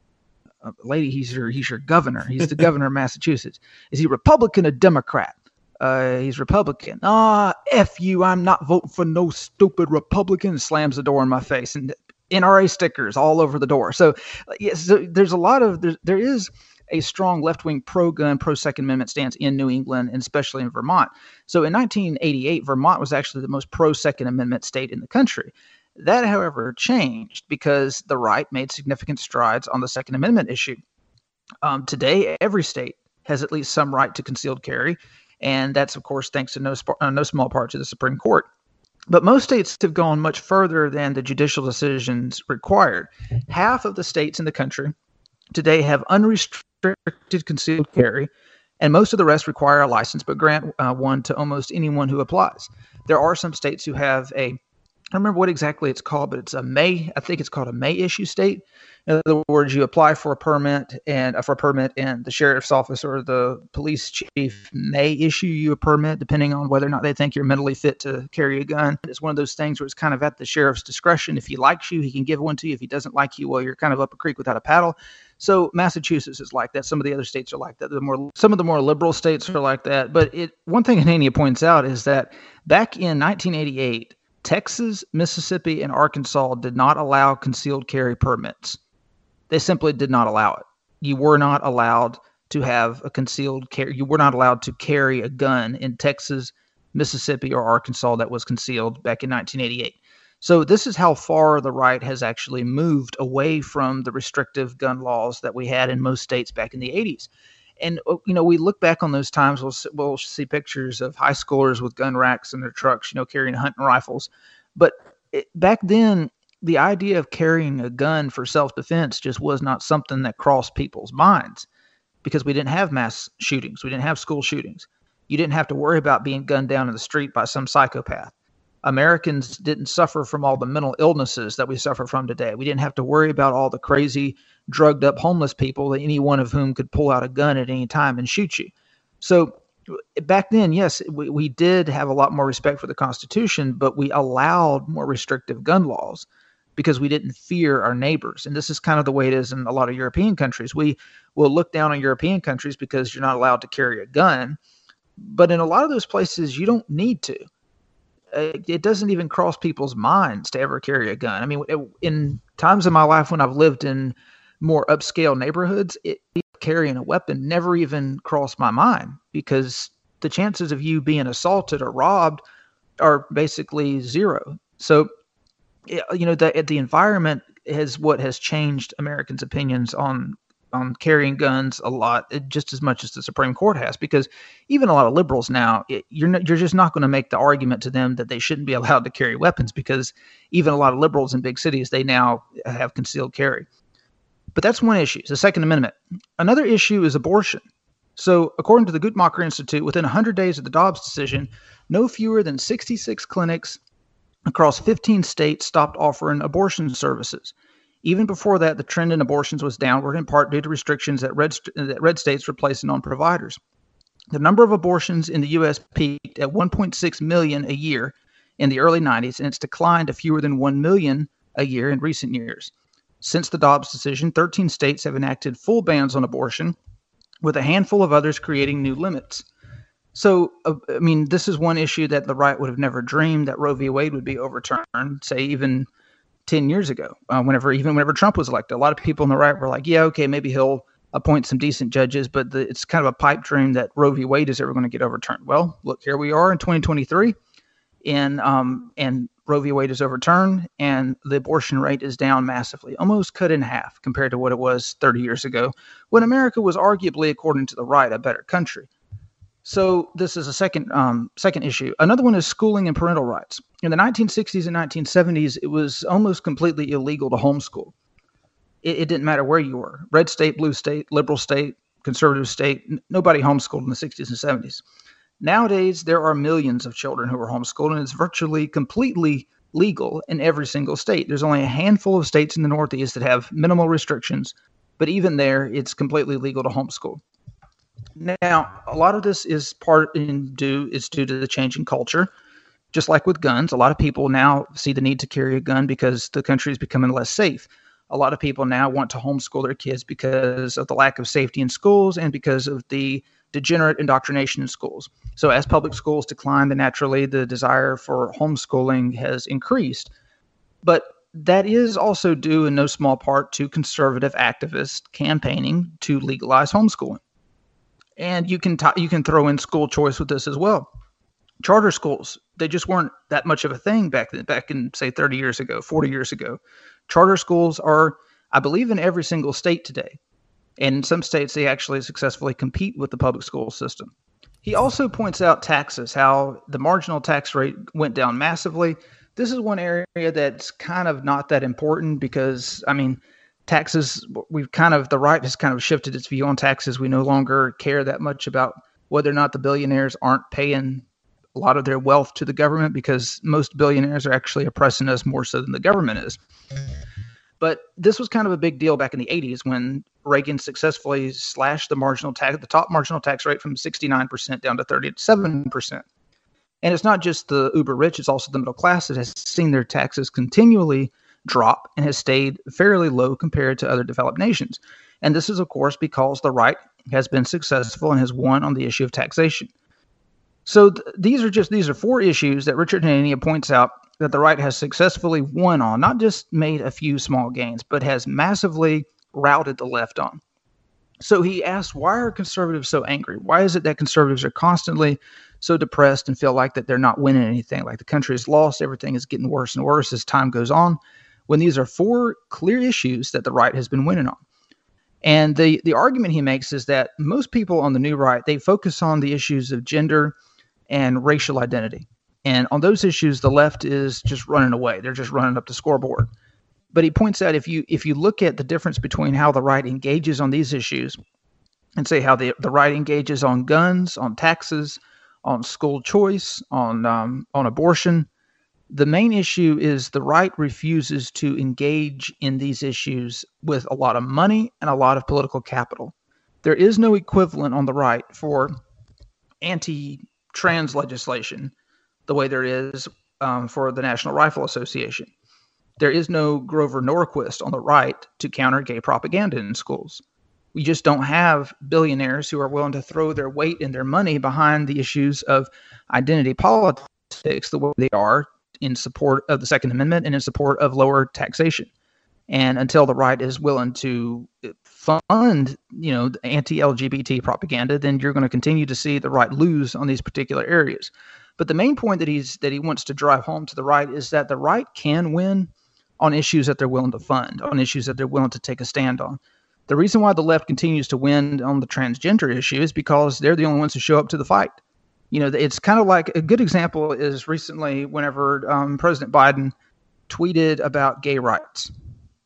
Uh, lady, he's your he's your governor. He's the governor of Massachusetts. Is he Republican or Democrat? Uh, he's Republican. Ah, F you. I'm not voting for no stupid Republican. Slams the door in my face. And NRA stickers all over the door. So, yes, so there's a lot of there, there is a strong left wing pro gun, pro Second Amendment stance in New England and especially in Vermont. So in 1988, Vermont was actually the most pro Second Amendment state in the country. That, however, changed because the right made significant strides on the Second Amendment issue. Um, today, every state has at least some right to concealed carry, and that's, of course, thanks to no, uh, no small part to the Supreme Court. But most states have gone much further than the judicial decisions required. Half of the states in the country today have unrestricted concealed carry, and most of the rest require a license but grant uh, one to almost anyone who applies. There are some states who have a I don't remember what exactly it's called, but it's a may. I think it's called a may issue state. In other words, you apply for a permit and uh, for a permit, and the sheriff's office or the police chief may issue you a permit, depending on whether or not they think you're mentally fit to carry a gun. It's one of those things where it's kind of at the sheriff's discretion. If he likes you, he can give one to you. If he doesn't like you, well, you're kind of up a creek without a paddle. So Massachusetts is like that. Some of the other states are like that. The more some of the more liberal states are like that. But it one thing (laughs) Hanania points out is that back in 1988 Texas, Mississippi, and Arkansas did not allow concealed carry permits. They simply did not allow it. You were not allowed to have a concealed carry. You were not allowed to carry a gun in Texas, Mississippi, or Arkansas that was concealed back in 1988. So this is how far the right has actually moved away from the restrictive gun laws that we had in most states back in the 80s and uh, you know we look back on those times we'll we'll see pictures of high schoolers with gun racks in their trucks you know carrying hunting rifles but it, back then the idea of carrying a gun for self-defense just was not something that crossed people's minds because we didn't have mass shootings we didn't have school shootings you didn't have to worry about being gunned down in the street by some psychopath Americans didn't suffer from all the mental illnesses that we suffer from today. We didn't have to worry about all the crazy, drugged up homeless people, that any one of whom could pull out a gun at any time and shoot you. So back then, yes, we, we did have a lot more respect for the Constitution, but we allowed more restrictive gun laws because we didn't fear our neighbors. And this is kind of the way it is in a lot of European countries. We will look down on European countries because you're not allowed to carry a gun. But in a lot of those places, you don't need to uh, it doesn't even cross people's minds to ever carry a gun. I mean, in times in my life when I've lived in more upscale neighborhoods, it, carrying a weapon never even crossed my mind because the chances of you being assaulted or robbed are basically zero. So, you know, the the environment is what has changed Americans' opinions on on carrying guns a lot, eh, just as much as the Supreme Court has, because even a lot of liberals now, it, you're you're just not going to make the argument to them that they shouldn't be allowed to carry weapons, because even a lot of liberals in big cities they now have concealed carry. But that's one issue. The Second Amendment. Another issue is abortion. So, according to the Guttmacher Institute, within 100 days of the Dobbs decision, no fewer than 66 clinics across 15 states stopped offering abortion services. Even before that, the trend in abortions was downward, in part due to restrictions that red, that red states were placing on providers. The number of abortions in the U.S. peaked at 1.6 million a year in the early 90s, and it's declined to fewer than 1 million a year in recent years. Since the Dobbs decision, 13 states have enacted full bans on abortion, with a handful of others creating new limits. So, uh, I mean, this is one issue that the right would have never dreamed that Roe v. Wade would be overturned, say, even 10 years ago, uh, whenever even whenever Trump was elected. A lot of people on the right were like, yeah, okay, maybe he'll appoint some decent judges, but the, it's kind of a pipe dream that Roe v. Wade is ever going to get overturned. Well, look, here we are in 2023, and um, and Roe v. Wade is overturned, and the abortion rate is down massively, almost cut in half compared to what it was 30 years ago, when America was arguably, according to the right, a better country. So this is a second um, second issue. Another one is schooling and parental rights. In the 1960s and 1970s, it was almost completely illegal to homeschool. It, it didn't matter where you were, red state, blue state, liberal state, conservative state. Nobody homeschooled in the 60s and 70s. Nowadays, there are millions of children who are homeschooled, and it's virtually completely legal in every single state. There's only a handful of states in the Northeast that have minimal restrictions, but even there, it's completely legal to homeschool. Now, a lot of this is part in due is due to the changing culture. Just like with guns, a lot of people now see the need to carry a gun because the country is becoming less safe. A lot of people now want to homeschool their kids because of the lack of safety in schools and because of the degenerate indoctrination in schools. So, as public schools decline, then naturally the desire for homeschooling has increased. But that is also due in no small part to conservative activists campaigning to legalize homeschooling. And you can t- you can throw in school choice with this as well. Charter schools, they just weren't that much of a thing back then, back in say 30 years ago, 40 years ago. Charter schools are I believe in every single state today. And in some states they actually successfully compete with the public school system. He also points out taxes, how the marginal tax rate went down massively. This is one area that's kind of not that important because, I mean, taxes, we've kind of, the right has kind of shifted its view on taxes. We no longer care that much about whether or not the billionaires aren't paying a lot of their wealth to the government because most billionaires are actually oppressing us more so than the government is. But this was kind of a big deal back in the 80s when Reagan successfully slashed the marginal tax, the top marginal tax rate from 69% down to 37%. And it's not just the uber rich, it's also the middle class that has seen their taxes continually drop and has stayed fairly low compared to other developed nations. And this is, of course, because the right has been successful and has won on the issue of taxation. So th- these are just these are four issues that Richard Hanania points out that the right has successfully won on, not just made a few small gains, but has massively routed the left on. So he asks, why are conservatives so angry? Why is it that conservatives are constantly so depressed and feel like that they're not winning anything, like the country is lost, everything is getting worse and worse as time goes on, when these are four clear issues that the right has been winning on. And the the argument he makes is that most people on the new right, they focus on the issues of gender and racial identity. And on those issues, the left is just running away. They're just running up the scoreboard. But he points out if you if you look at the difference between how the right engages on these issues and say how the, the right engages on guns, on taxes, on school choice, on um, on abortion, the main issue is the right refuses to engage in these issues with a lot of money and a lot of political capital. There is no equivalent on the right for anti trans legislation the way there is um, for the National Rifle Association. There is no Grover Norquist on the right to counter gay propaganda in schools. We just don't have billionaires who are willing to throw their weight and their money behind the issues of identity politics the way they are in support of the Second Amendment and in support of lower taxation. And until the right is willing to fund, you know, anti-LGBT propaganda, then you're going to continue to see the right lose on these particular areas. But the main point that he's that he wants to drive home to the right is that the right can win on issues that they're willing to fund, on issues that they're willing to take a stand on. The reason why the left continues to win on the transgender issue is because they're the only ones who show up to the fight. You know, it's kind of like a good example is recently whenever um, President Biden tweeted about gay rights.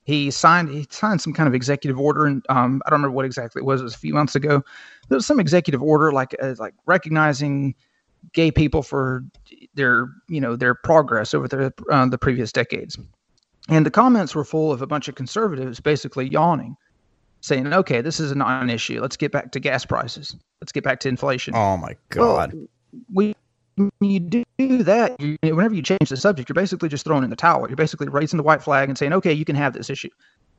He signed he signed some kind of executive order, and um, I don't remember what exactly it was. It was a few months ago. There was some executive order like uh, like recognizing gay people for their you know their progress over the uh, the previous decades. And the comments were full of a bunch of conservatives basically yawning, saying, okay, this is a non issue. Let's get back to gas prices. Let's get back to inflation. Oh, my God. Well, we, when you do that, you, whenever you change the subject, you're basically just throwing in the towel. You're basically raising the white flag and saying, okay, you can have this issue.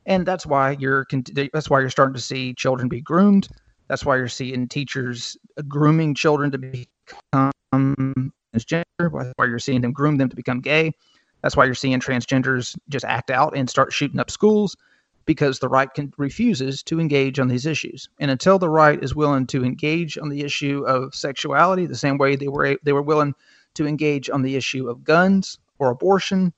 And that's why you're that's why you're starting to see children be groomed. That's why you're seeing teachers grooming children to become transgender. That's why you're seeing them groom them to become gay. That's why you're seeing transgenders just act out and start shooting up schools because the right can, refuses to engage on these issues. And until the right is willing to engage on the issue of sexuality, the same way they were they were willing to engage on the issue of guns or abortion,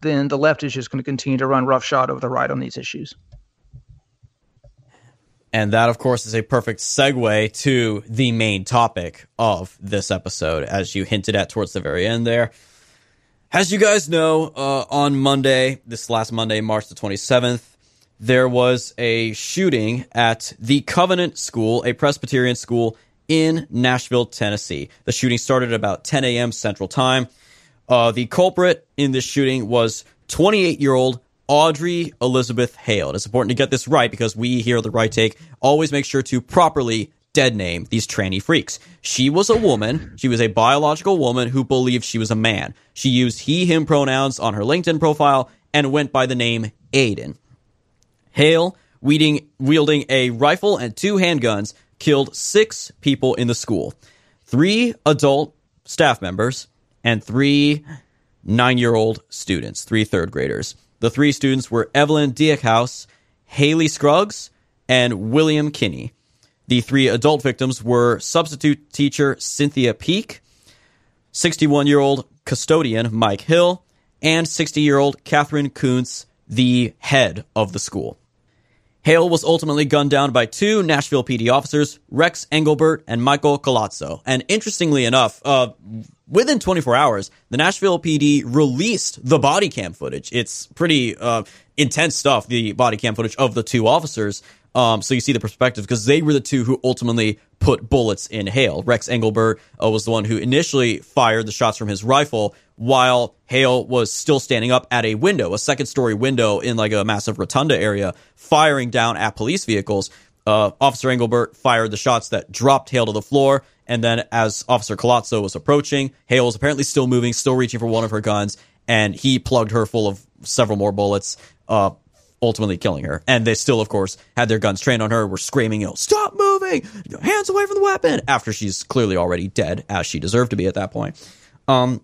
then the left is just going to continue to run roughshod over the right on these issues. And that, of course, is a perfect segue to the main topic of this episode, as you hinted at towards the very end there. As you guys know, uh, on Monday, this last Monday, March the 27th, there was a shooting at the Covenant School, a Presbyterian school in Nashville, Tennessee. The shooting started at about 10 a.m. Central Time. Uh, the culprit in this shooting was 28 year old Audrey Elizabeth Hale. It's important to get this right because we here at the Right Take always make sure to properly dead name these tranny freaks. She was a woman. She was a biological woman who believed she was a man. She used he, him pronouns on her LinkedIn profile and went by the name Aiden. Hale, wielding, wielding a rifle and two handguns, killed six people in the school three adult staff members and three nine year old students, three third graders. The three students were Evelyn Dieckhaus, Hallie Scruggs, and William Kinney. The three adult victims were substitute teacher Cynthia Peak, 61 year old custodian Mike Hill, and 60 year old Katherine Koonce, the head of the school. Hale was ultimately gunned down by two Nashville PD officers, Rex Engelbert and Michael Collazo. And interestingly enough, uh, within 24 hours, the Nashville PD released the body cam footage. It's pretty uh, intense stuff, the body cam footage of the two officers. Um, so you see the perspective because they were the two who ultimately put bullets in Hale. Rex Engelbert uh, was the one who initially fired the shots from his rifle while Hale was still standing up at a window, a second story window in like a massive rotunda area, firing down at police vehicles. Uh, Officer Engelbert fired the shots that dropped Hale to the floor. And then as Officer Collazo was approaching, Hale was apparently still moving, still reaching for one of her guns, and he plugged her full of several more bullets. Uh, ultimately killing her. And they still, of course, had their guns trained on her, were screaming, you know, stop moving, hands away from the weapon, after she's clearly already dead, as she deserved to be at that point. Um,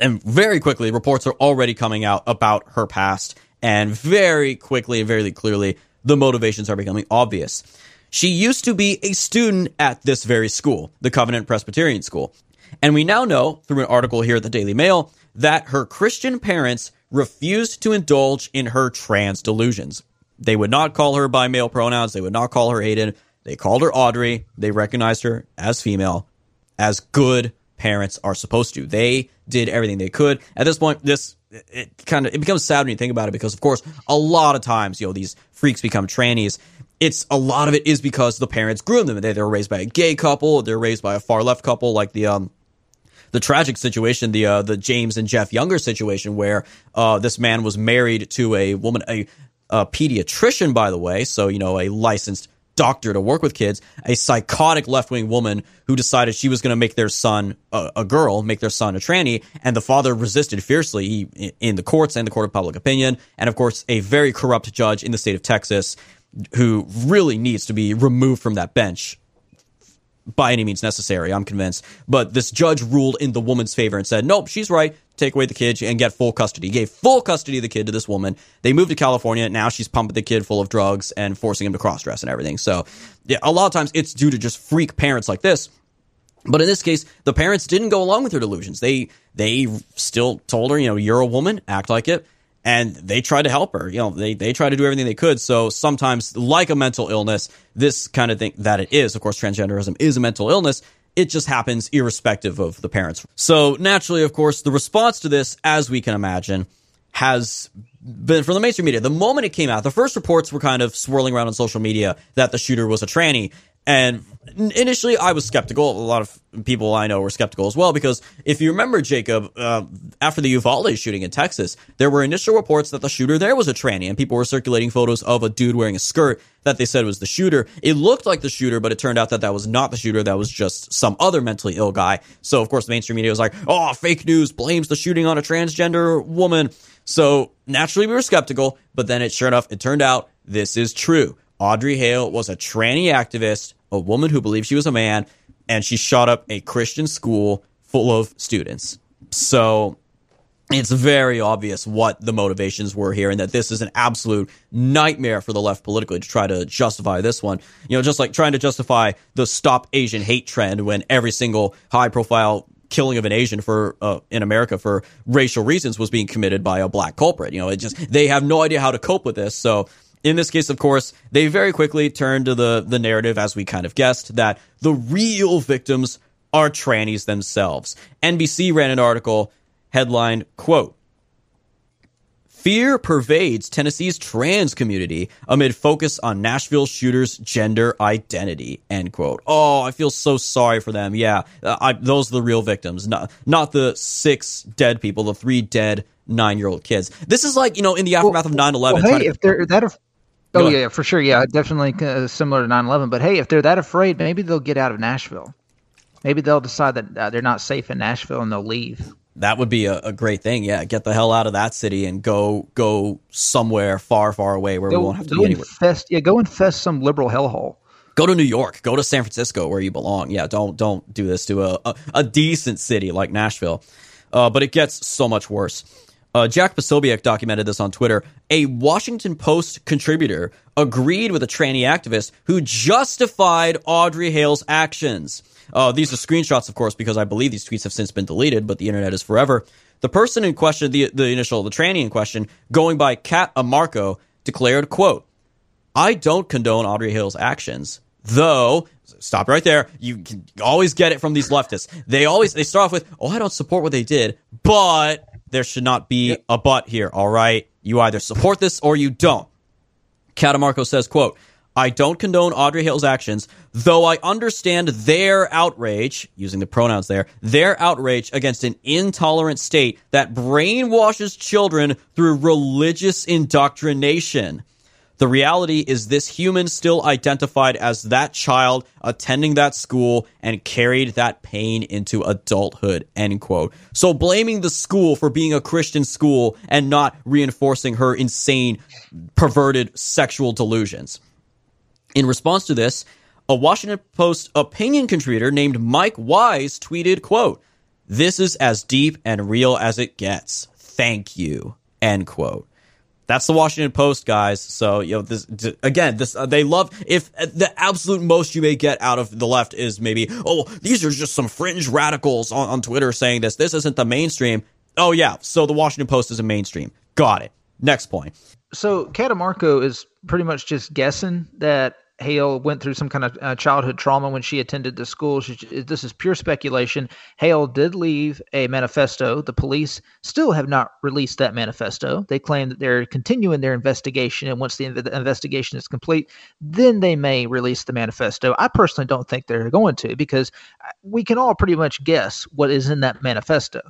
and very quickly, reports are already coming out about her past, and very quickly very clearly, the motivations are becoming obvious. She used to be a student at this very school, the Covenant Presbyterian School. And we now know through an article here at the Daily Mail that her Christian parents refused to indulge in her trans delusions. They would not call her by male pronouns. They would not call her Aiden. They called her Audrey. They recognized her as female, as good parents are supposed to. They did everything they could. At this point, this it kind of it becomes sad when you think about it because, of course, a lot of times, you know, these freaks become trannies. It's a lot of it is because the parents groomed them. They, they were raised by a gay couple. They're raised by a far left couple, like the um the tragic situation, the uh, the James and Jeff Younger situation, where uh, this man was married to a woman, a, a pediatrician, by the way, so you know a licensed doctor to work with kids, a psychotic left wing woman who decided she was going to make their son a, a, girl, make their son a tranny, and the father resisted fiercely in the courts and the court of public opinion, and of course a very corrupt judge in the state of Texas who really needs to be removed from that bench by any means necessary, I'm convinced. But this judge ruled in the woman's favor and said, nope, she's right. Take away the kid and get full custody. He gave full custody of the kid to this woman. They moved to California. Now she's pumping the kid full of drugs and forcing him to cross dress and everything. So, yeah, a lot of times it's due to just freak parents like this. But in this case, the parents didn't go along with her delusions. They they still told her, you know, you're a woman, act like it and they tried to help her. You know, they they tried to do everything they could. So sometimes, like a mental illness, this kind of thing that it is. Of course, transgenderism is a mental illness. It just happens irrespective of the parents. So naturally, of course, the response to this, as we can imagine, has been from the mainstream media. The moment it came out, the first reports were kind of swirling around on social media that the shooter was a tranny. And initially, I was skeptical. A lot of people I know were skeptical as well because if you remember, Jacob, uh, after the Uvalde shooting in Texas, there were initial reports that the shooter there was a tranny, and people were circulating photos of a dude wearing a skirt that they said was the shooter. It looked like the shooter, but it turned out that that was not the shooter. That was just some other mentally ill guy. So, of course, the mainstream media was like, "Oh, fake news blames the shooting on a transgender woman." So naturally, we were skeptical, but then it sure enough, it turned out this is true. Audrey Hale was a tranny activist, a woman who believed she was a man, and she shot up a Christian school full of students. So it's very obvious what the motivations were here and that this is an absolute nightmare for the left politically to try to justify this one. You know, just like trying to justify the stop Asian hate trend when every single high profile killing of an Asian for uh, in America for racial reasons was being committed by a black culprit. You know, it just they have no idea how to cope with this. So in this case, of course, they very quickly turn to the, the narrative, as we kind of guessed, that the real victims are trannies themselves. NBC ran an article headlined, quote, Fear pervades Tennessee's trans community amid focus on Nashville shooter's gender identity. End quote. Oh, I feel so sorry for them. Yeah, uh, I, those are the real victims, not not the six dead people, the three dead nine year old kids. This is like you know in the aftermath well, of 9-11. Well, hey, if they're that Oh yeah, for sure. Yeah, definitely uh, similar to 9/11. But hey, if they're that afraid, maybe they'll get out of Nashville. Maybe they'll decide that uh, they're not safe in Nashville and they'll leave. That would be a, a, great thing. Yeah, get the hell out of that city and go go somewhere far, far away where go, we won't have to go be anywhere. Infest, yeah, go infest some liberal hellhole. Go to New York. Go to San Francisco where you belong. Yeah, don't don't do this to a a, a decent city like Nashville. Uh, but it gets so much worse. Uh, Jack Posobiec documented this on Twitter. A Washington Post contributor agreed with a tranny activist who justified Audrey Hale's actions. Uh, these are screenshots, of course, because I believe these tweets have since been deleted, but the internet is forever. The person in question, the, the initial, the tranny in question, going by Kat Amarco, declared, quote, I don't condone Audrey Hale's actions, though stop right there. You can always get it from these leftists. They always they start off with, "Oh, I don't support what they did," but there should not be a but here. All right, you either support this or you don't. Catamarco says, "quote." I don't condone Audrey Hale's actions, though I understand their outrage, using the pronouns there, their outrage against an intolerant state that brainwashes children through religious indoctrination. The reality is this human still identified as that child attending that school and carried that pain into adulthood, end quote. So blaming the school for being a Christian school and not reinforcing her insane, perverted sexual delusions. In response to this, a Washington Post opinion contributor named Mike Wise tweeted, quote, this is as deep and real as it gets. Thank you, end quote. That's the Washington Post, guys. So you know this again. This uh, they love. If uh, the absolute most you may get out of the left is maybe, oh, these are just some fringe radicals on, on Twitter saying this. This isn't the mainstream. Oh yeah, so the Washington Post is a mainstream. Got it. Next point. So Catamarco is pretty much just guessing that Hale went through some kind of uh, childhood trauma when she attended the school. She, this is pure speculation. Hale did leave a manifesto. The police still have not released that manifesto. They claim that they're continuing their investigation, and once the, the investigation is complete, then they may release the manifesto. I personally don't think they're going to because uh, we can all pretty much guess what is in that manifesto.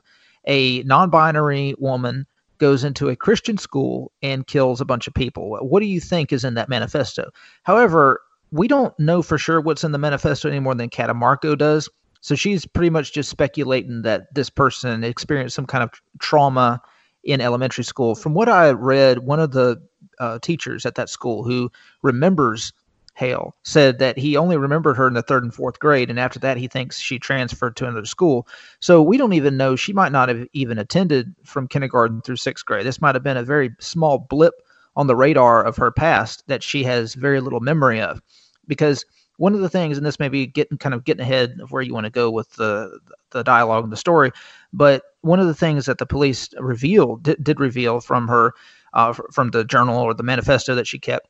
A non binary woman goes into a Christian school and kills a bunch of people. What do you think is in that manifesto? However, we don't know for sure what's in the manifesto any more than Catamarco does. So she's pretty much just speculating that this person experienced some kind of trauma in elementary school. From what I read, one of the uh, teachers at that school who remembers Hale said that he only remembered her in the third and fourth grade, and after that, he thinks she transferred to another school. So we don't even know. She might not have even attended from kindergarten through sixth grade. This might have been a very small blip on the radar of her past that she has very little memory of. Because one of the things, and this may be getting kind of getting ahead of where you want to go with the the dialogue and the story, but one of the things that the police revealed did, did reveal from her uh, from the journal or the manifesto that she kept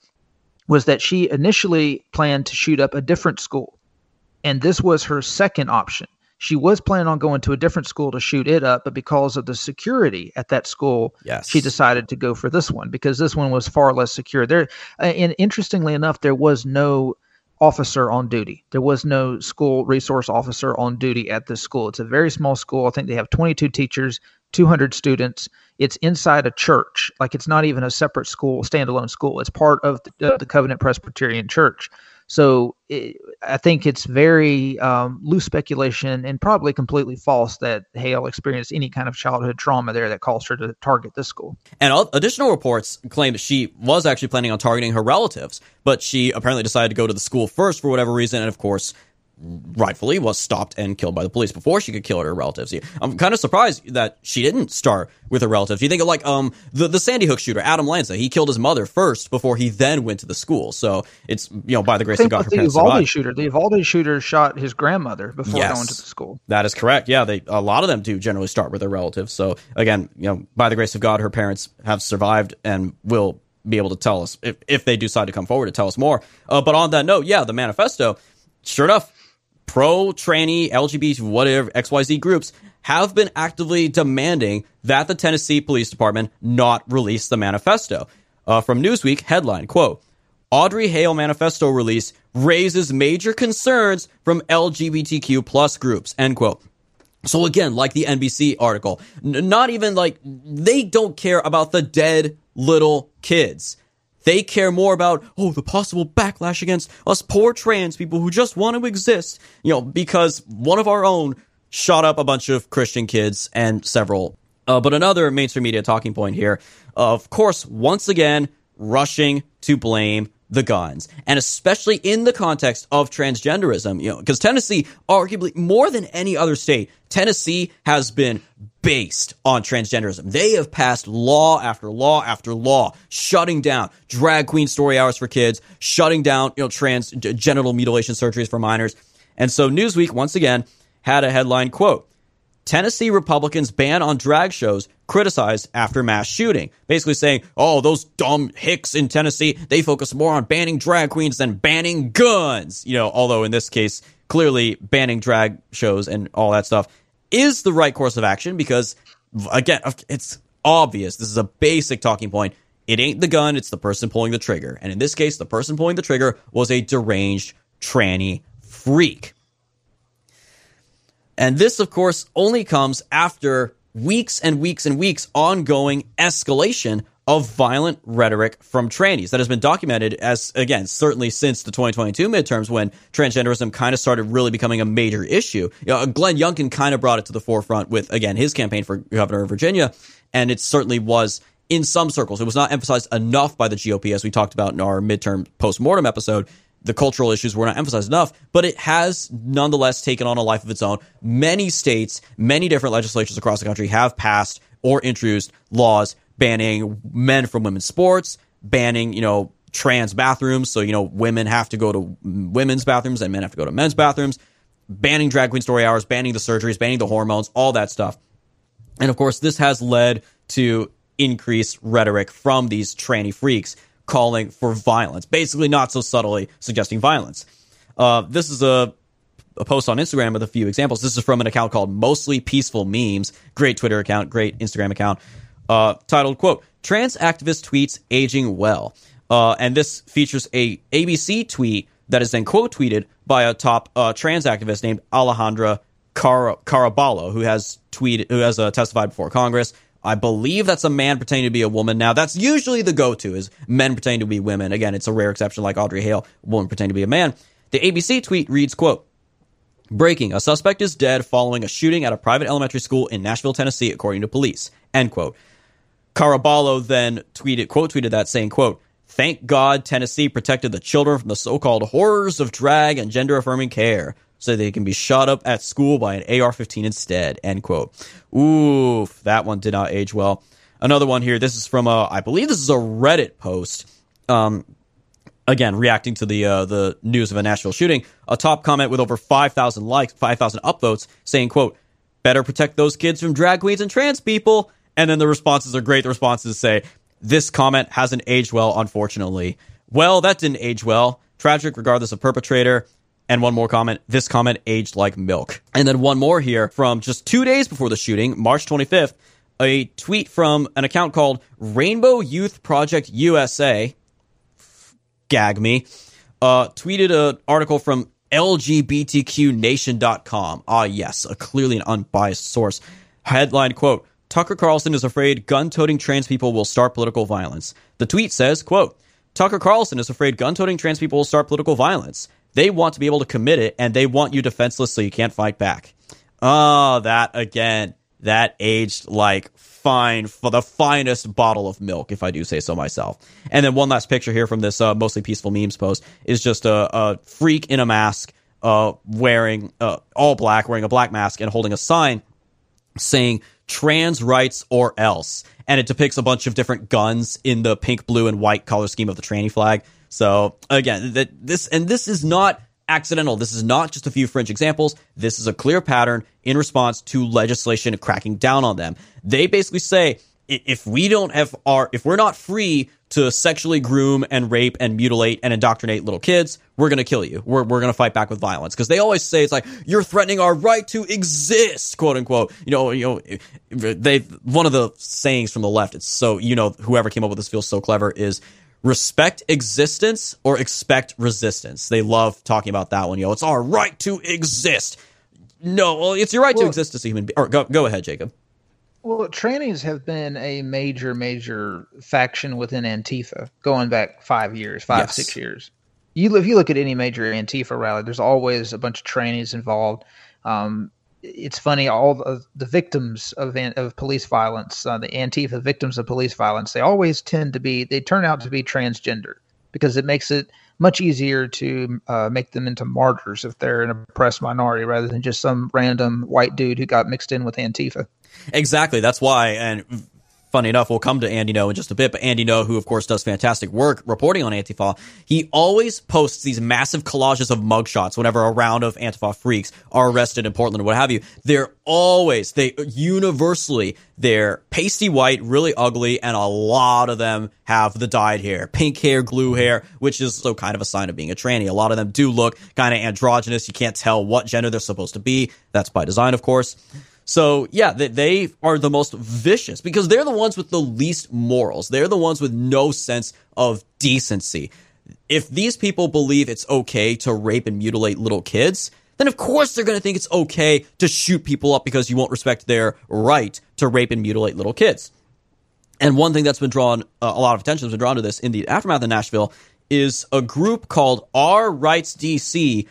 was that she initially planned to shoot up a different school. And this was her second option. She was planning on going to a different school to shoot it up, but because of the security at that school, yes. she decided to go for this one because this one was far less secure. There, uh, and interestingly enough, there was no officer on duty. There was no school resource officer on duty at this school. It's a very small school. I think they have 22 teachers, 200 students. It's inside a church. Like it's not even a separate school, standalone school. It's part of the, the Covenant Presbyterian Church. So it, I think it's very um, loose speculation and probably completely false that Hale experienced any kind of childhood trauma there that caused her to target this school. And additional reports claim that she was actually planning on targeting her relatives, but she apparently decided to go to the school first for whatever reason. And of course, rightfully was stopped and killed by the police before she could kill her relatives. I'm kind of surprised that she didn't start with her relatives. You think of like um the, the Sandy Hook shooter, Adam Lanza. He killed his mother first before he then went to the school. So it's you know by the grace of God, her the Uvalde survived. shooter. The Uvalde shooter shot his grandmother before Yes. going to the school. That is correct. Yeah, they a lot of them do generally start with their relatives. So again, you know, by the grace of God, her parents have survived and will be able to tell us if, if they decide to come forward to tell us more. Uh, but on that note, yeah, the manifesto, sure enough, pro tranny LGBT whatever XYZ groups have been actively demanding that the Tennessee Police Department not release the manifesto. Uh, from Newsweek headline quote Audrey Hale manifesto release raises major concerns from LGBTQ plus groups end quote. So again, like the NBC article, n- not even like they don't care about the dead little kids. They care more about, oh, the possible backlash against us poor trans people who just want to exist, you know, because one of our own shot up a bunch of Christian kids and several. Uh, but another mainstream media talking point here, of course, once again, rushing to blame the guns, and especially in the context of transgenderism, you know, because Tennessee, arguably more than any other state, Tennessee has been based on transgenderism. They have passed law after law after law, shutting down drag queen story hours for kids, shutting down you know trans genital mutilation surgeries for minors. And so Newsweek once again had a headline quote Tennessee Republicans ban on drag shows criticized after mass shooting. Basically saying, oh, those dumb hicks in Tennessee, they focus more on banning drag queens than banning guns. You know, although in this case, clearly banning drag shows and all that stuff is the right course of action because, again, it's obvious. This is a basic talking point. It ain't the gun, it's the person pulling the trigger. And in this case, the person pulling the trigger was a deranged tranny freak. And this, of course, only comes after weeks and weeks and weeks ongoing escalation of violent rhetoric from trannies that has been documented as, again, certainly since the 2022 midterms when transgenderism kind of started really becoming a major issue. You know, Glenn Youngkin kind of brought it to the forefront with, again, his campaign for governor of Virginia. And it certainly was in some circles. It was not emphasized enough by the GOP, as we talked about in our midterm post-mortem episode, the cultural issues were not emphasized enough, but it has nonetheless taken on a life of its own. Many states, many different legislatures across the country have passed or introduced laws banning men from women's sports, banning, you know, trans bathrooms. So, you know, women have to go to women's bathrooms and men have to go to men's bathrooms, banning drag queen story hours, banning the surgeries, banning the hormones, all that stuff. And of course, this has led to increased rhetoric from these tranny freaks calling for violence, basically not so subtly suggesting violence. Uh, this is a, a post on Instagram with a few examples. This is from an account called Mostly Peaceful Memes. Great Twitter account, great Instagram account. Uh, titled, quote, Trans Activist Tweets Aging Well. Uh, and this features a ABC tweet that is then quote tweeted by a top uh, trans activist named Alejandra Car- Caraballo, who has tweeted, who has uh, testified before Congress. I believe that's a man pretending to be a woman. Now, that's usually the go-to is men pretending to be women. Again, it's a rare exception like Audrey Hale, woman pretending to be a man. The ABC tweet reads, quote, Breaking, a suspect is dead following a shooting at a private elementary school in Nashville, Tennessee, according to police. End quote. Caraballo then tweeted, quote tweeted that saying, quote, Thank God Tennessee protected the children from the so-called horrors of drag and gender affirming care so they can be shot up at school by an AR-15 instead. End quote. Oof, that one did not age well. Another one here. This is from a, I believe this is a Reddit post. Um, again, reacting to the uh, the news of a Nashville shooting. A top comment with over five thousand likes, five thousand upvotes, saying, "quote Better protect those kids from drag queens and trans people." And then the responses are great. The responses say, "This comment hasn't aged well, unfortunately." Well, that didn't age well. Tragic, regardless of perpetrator. And one more comment. This comment aged like milk. And then one more here from just two days before the shooting, March 25th, a tweet from an account called Rainbow Youth Project USA. Gag me. Uh, tweeted an article from LGBTQNation.com. Ah, yes, a clearly an unbiased source. Headline quote, Tucker Carlson is afraid gun-toting trans people will start political violence. The tweet says, quote, Tucker Carlson is afraid gun-toting trans people will start political violence. They want to be able to commit it, and they want you defenseless so you can't fight back. Oh, that again, that aged like fine for the finest bottle of milk, if I do say so myself. And then one last picture here from this uh, mostly peaceful memes post is just a, a freak in a mask, uh, wearing uh, all black, wearing a black mask, and holding a sign saying trans rights or else. And it depicts a bunch of different guns in the pink, blue, and white color scheme of the tranny flag. So again, that this and this is not accidental. This is not just a few fringe examples. This is a clear pattern in response to legislation cracking down on them. They basically say if we don't have our if we're not free to sexually groom and rape and mutilate and indoctrinate little kids, we're going to kill you. We're, we're going to fight back with violence because they always say it's like you're threatening our right to exist, quote unquote. You know, you know, they one of the sayings from the left. It's so you know whoever came up with this feels so clever is respect existence or expect resistance. They love talking about that one. You know, it's our right to exist. No, well, it's your right well, to exist as a human being. Or go, go ahead, Jacob. Well, trannies have been a major, major faction within Antifa going back five years, five, yes. six years. You if you look at any major Antifa rally, there's always a bunch of trannies involved. Um, it's funny all the, the victims of of police violence, uh, the Antifa victims of police violence, they always tend to be they turn out to be transgender. because it makes it much easier to uh, make them into martyrs if they're an oppressed minority rather than just some random white dude who got mixed in with Antifa. Exactly. That's why, and funny enough, we'll come to Andy Ngo in just a bit, but Andy Ngo, who of course does fantastic work reporting on Antifa, he always posts these massive collages of mugshots whenever a round of Antifa freaks are arrested in Portland or what have you. They're always, they universally, they're pasty white, really ugly, and a lot of them have the dyed hair, pink hair, glue hair, which is so kind of a sign of being a tranny. A lot of them do look kind of androgynous. You can't tell what gender they're supposed to be. That's by design, of course. So yeah, they, they are the most vicious because they're the ones with the least morals. They're the ones with no sense of decency. If these people believe it's okay to rape and mutilate little kids, then of course they're going to think it's okay to shoot people up because you won't respect their right to rape and mutilate little kids. And one thing that's been drawn, uh, a lot of attention has been drawn to this in the aftermath of Nashville is a group called Our Rights DC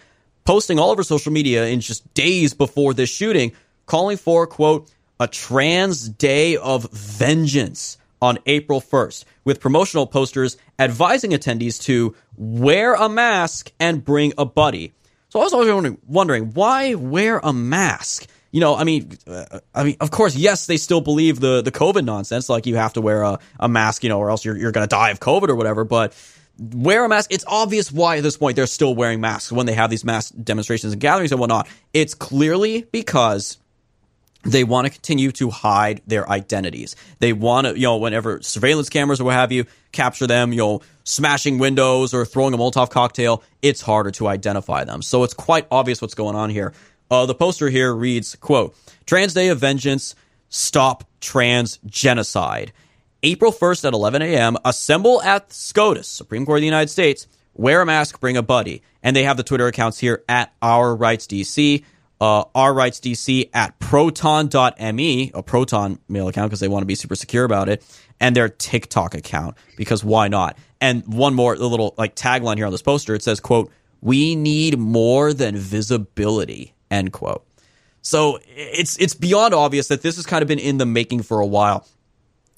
posting all over social media in just days before this shooting calling for, quote, a trans day of vengeance on April 1st, with promotional posters advising attendees to wear a mask and bring a buddy. So I was always wondering, wondering why wear a mask? You know, I mean, uh, I mean, of course, yes, they still believe the the COVID nonsense, like you have to wear a, a mask, you know, or else you're you're going to die of COVID or whatever. But wear a mask. It's obvious why at this point they're still wearing masks when they have these mass demonstrations and gatherings and whatnot. It's clearly because they want to continue to hide their identities. They want to, you know, whenever surveillance cameras or what have you capture them, you know, smashing windows or throwing a Molotov cocktail, it's harder to identify them. So it's quite obvious what's going on here. Uh, the poster here reads, quote, Trans Day of Vengeance, stop trans genocide. April 1st at 11 a.m., assemble at SCOTUS, Supreme Court of the United States, wear a mask, bring a buddy. And they have the Twitter accounts here at Our Rights DC uh, R Rights DC at proton.me, a Proton mail account because they want to be super secure about it, and their TikTok account because why not? And one more the little like tagline here on this poster it says, "quote We need more than visibility." End quote. So it's it's beyond obvious that this has kind of been in the making for a while.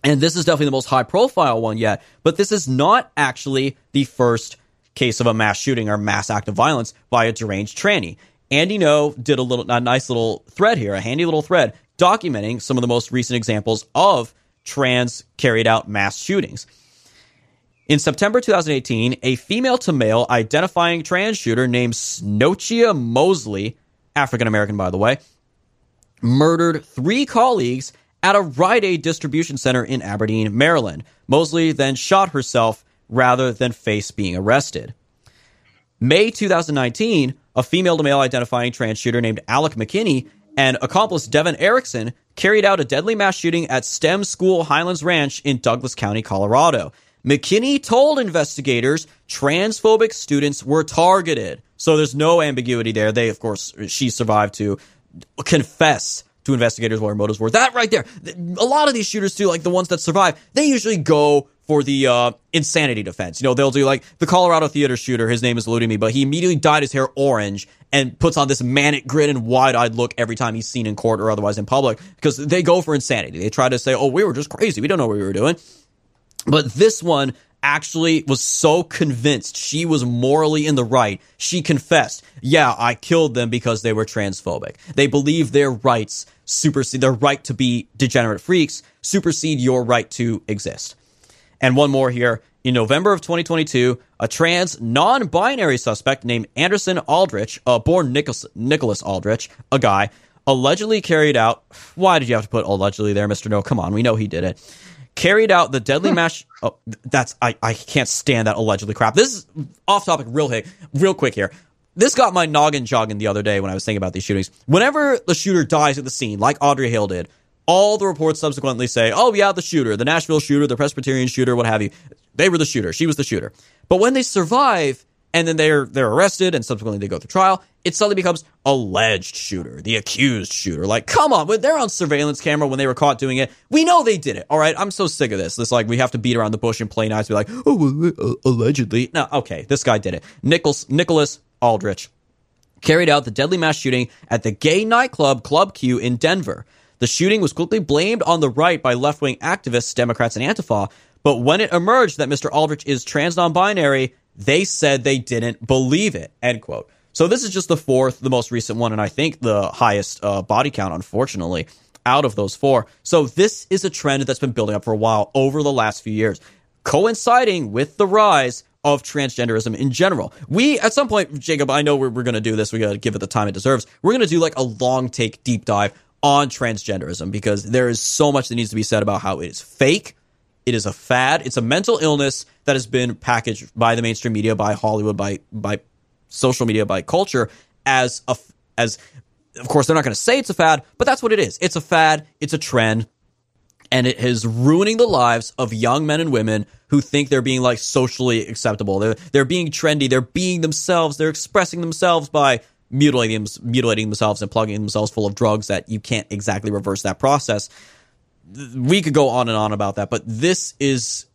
And this is definitely the most high profile one yet, but this is not actually the first case of a mass shooting or mass act of violence by a deranged tranny. Andy Ngo did a little, a nice little thread here, a handy little thread documenting some of the most recent examples of trans carried out mass shootings. In September 2018, a female to male identifying trans shooter named Snochia Mosley, African American by the way, murdered three colleagues at a Rite Aid distribution center in Aberdeen, Maryland. Mosley then shot herself rather than face being arrested. May 2019, a female to male identifying trans shooter named Alec McKinney and accomplice Devin Erickson carried out a deadly mass shooting at STEM School Highlands Ranch in Douglas County, Colorado. McKinney told investigators transphobic students were targeted. So there's no ambiguity there. They, of course, she survived to confess to investigators what her motives were. That right there. A lot of these shooters, too, like the ones that survive, they usually go for the uh, insanity defense. You know, they'll do like the Colorado theater shooter. His name is eluding me, but he immediately dyed his hair orange and puts on this manic grin and wide eyed look every time he's seen in court or otherwise in public because they go for insanity. They try to say, "Oh, we were just crazy. We don't know what we were doing." But this one actually was so convinced she was morally in the right. She confessed, "Yeah, I killed them because they were transphobic. They believe their rights supersede their right to be degenerate freaks supersede your right to exist." And one more here. In November of 2022, a trans non binary suspect named Anderson Aldrich, uh, born Nicholas, Nicholas Aldrich, a guy, allegedly carried out. Why did you have to put allegedly there, Mr. Ngo? Come on, we know he did it. Carried out the deadly mass. Oh, that's I, I can't stand that allegedly crap. This is off topic, real quick, real quick here. This got my noggin jogging the other day when I was thinking about these shootings. Whenever the shooter dies at the scene, like Audrey Hale did, all the reports subsequently say, oh, yeah, the shooter, the Nashville shooter, the Presbyterian shooter, what have you. They were the shooter. She was the shooter. But when they survive and then they're they're arrested and subsequently they go through trial, it suddenly becomes alleged shooter, the accused shooter. Like, come on, they're on surveillance camera when they were caught doing it, we know they did it. All right, I'm so sick of this. This like we have to beat around the bush and play nice, be like, oh, uh, allegedly. No, okay, this guy did it. Nichols Nicholas Aldrich carried out the deadly mass shooting at the gay nightclub Club Q in Denver. The shooting was quickly blamed on the right by left wing activists, Democrats, and Antifa, But when it emerged that Mr. Aldrich is trans non-binary, they said they didn't believe it. End quote. So this is just the fourth, the most recent one, and I think the highest uh, body count, unfortunately, out of those four. So this is a trend that's been building up for a while over the last few years, coinciding with the rise of transgenderism in general. We, at some point, Jacob, I know we're, we're going to do this. We got to give it the time it deserves. We're going to do like a long take deep dive on transgenderism because there is so much that needs to be said about how it is fake. It is a fad. It's a mental illness that has been packaged by the mainstream media, by Hollywood, by by social media, by culture as a as. Of course, they're not going to say it's a fad, but that's what it is. It's a fad. It's a trend and it is ruining the lives of young men and women who think they're being like socially acceptable. They're they're being trendy. They're being themselves. They're expressing themselves by mutilating mutilating themselves and plugging themselves full of drugs that you can't exactly reverse that process. We could go on and on about that, but this is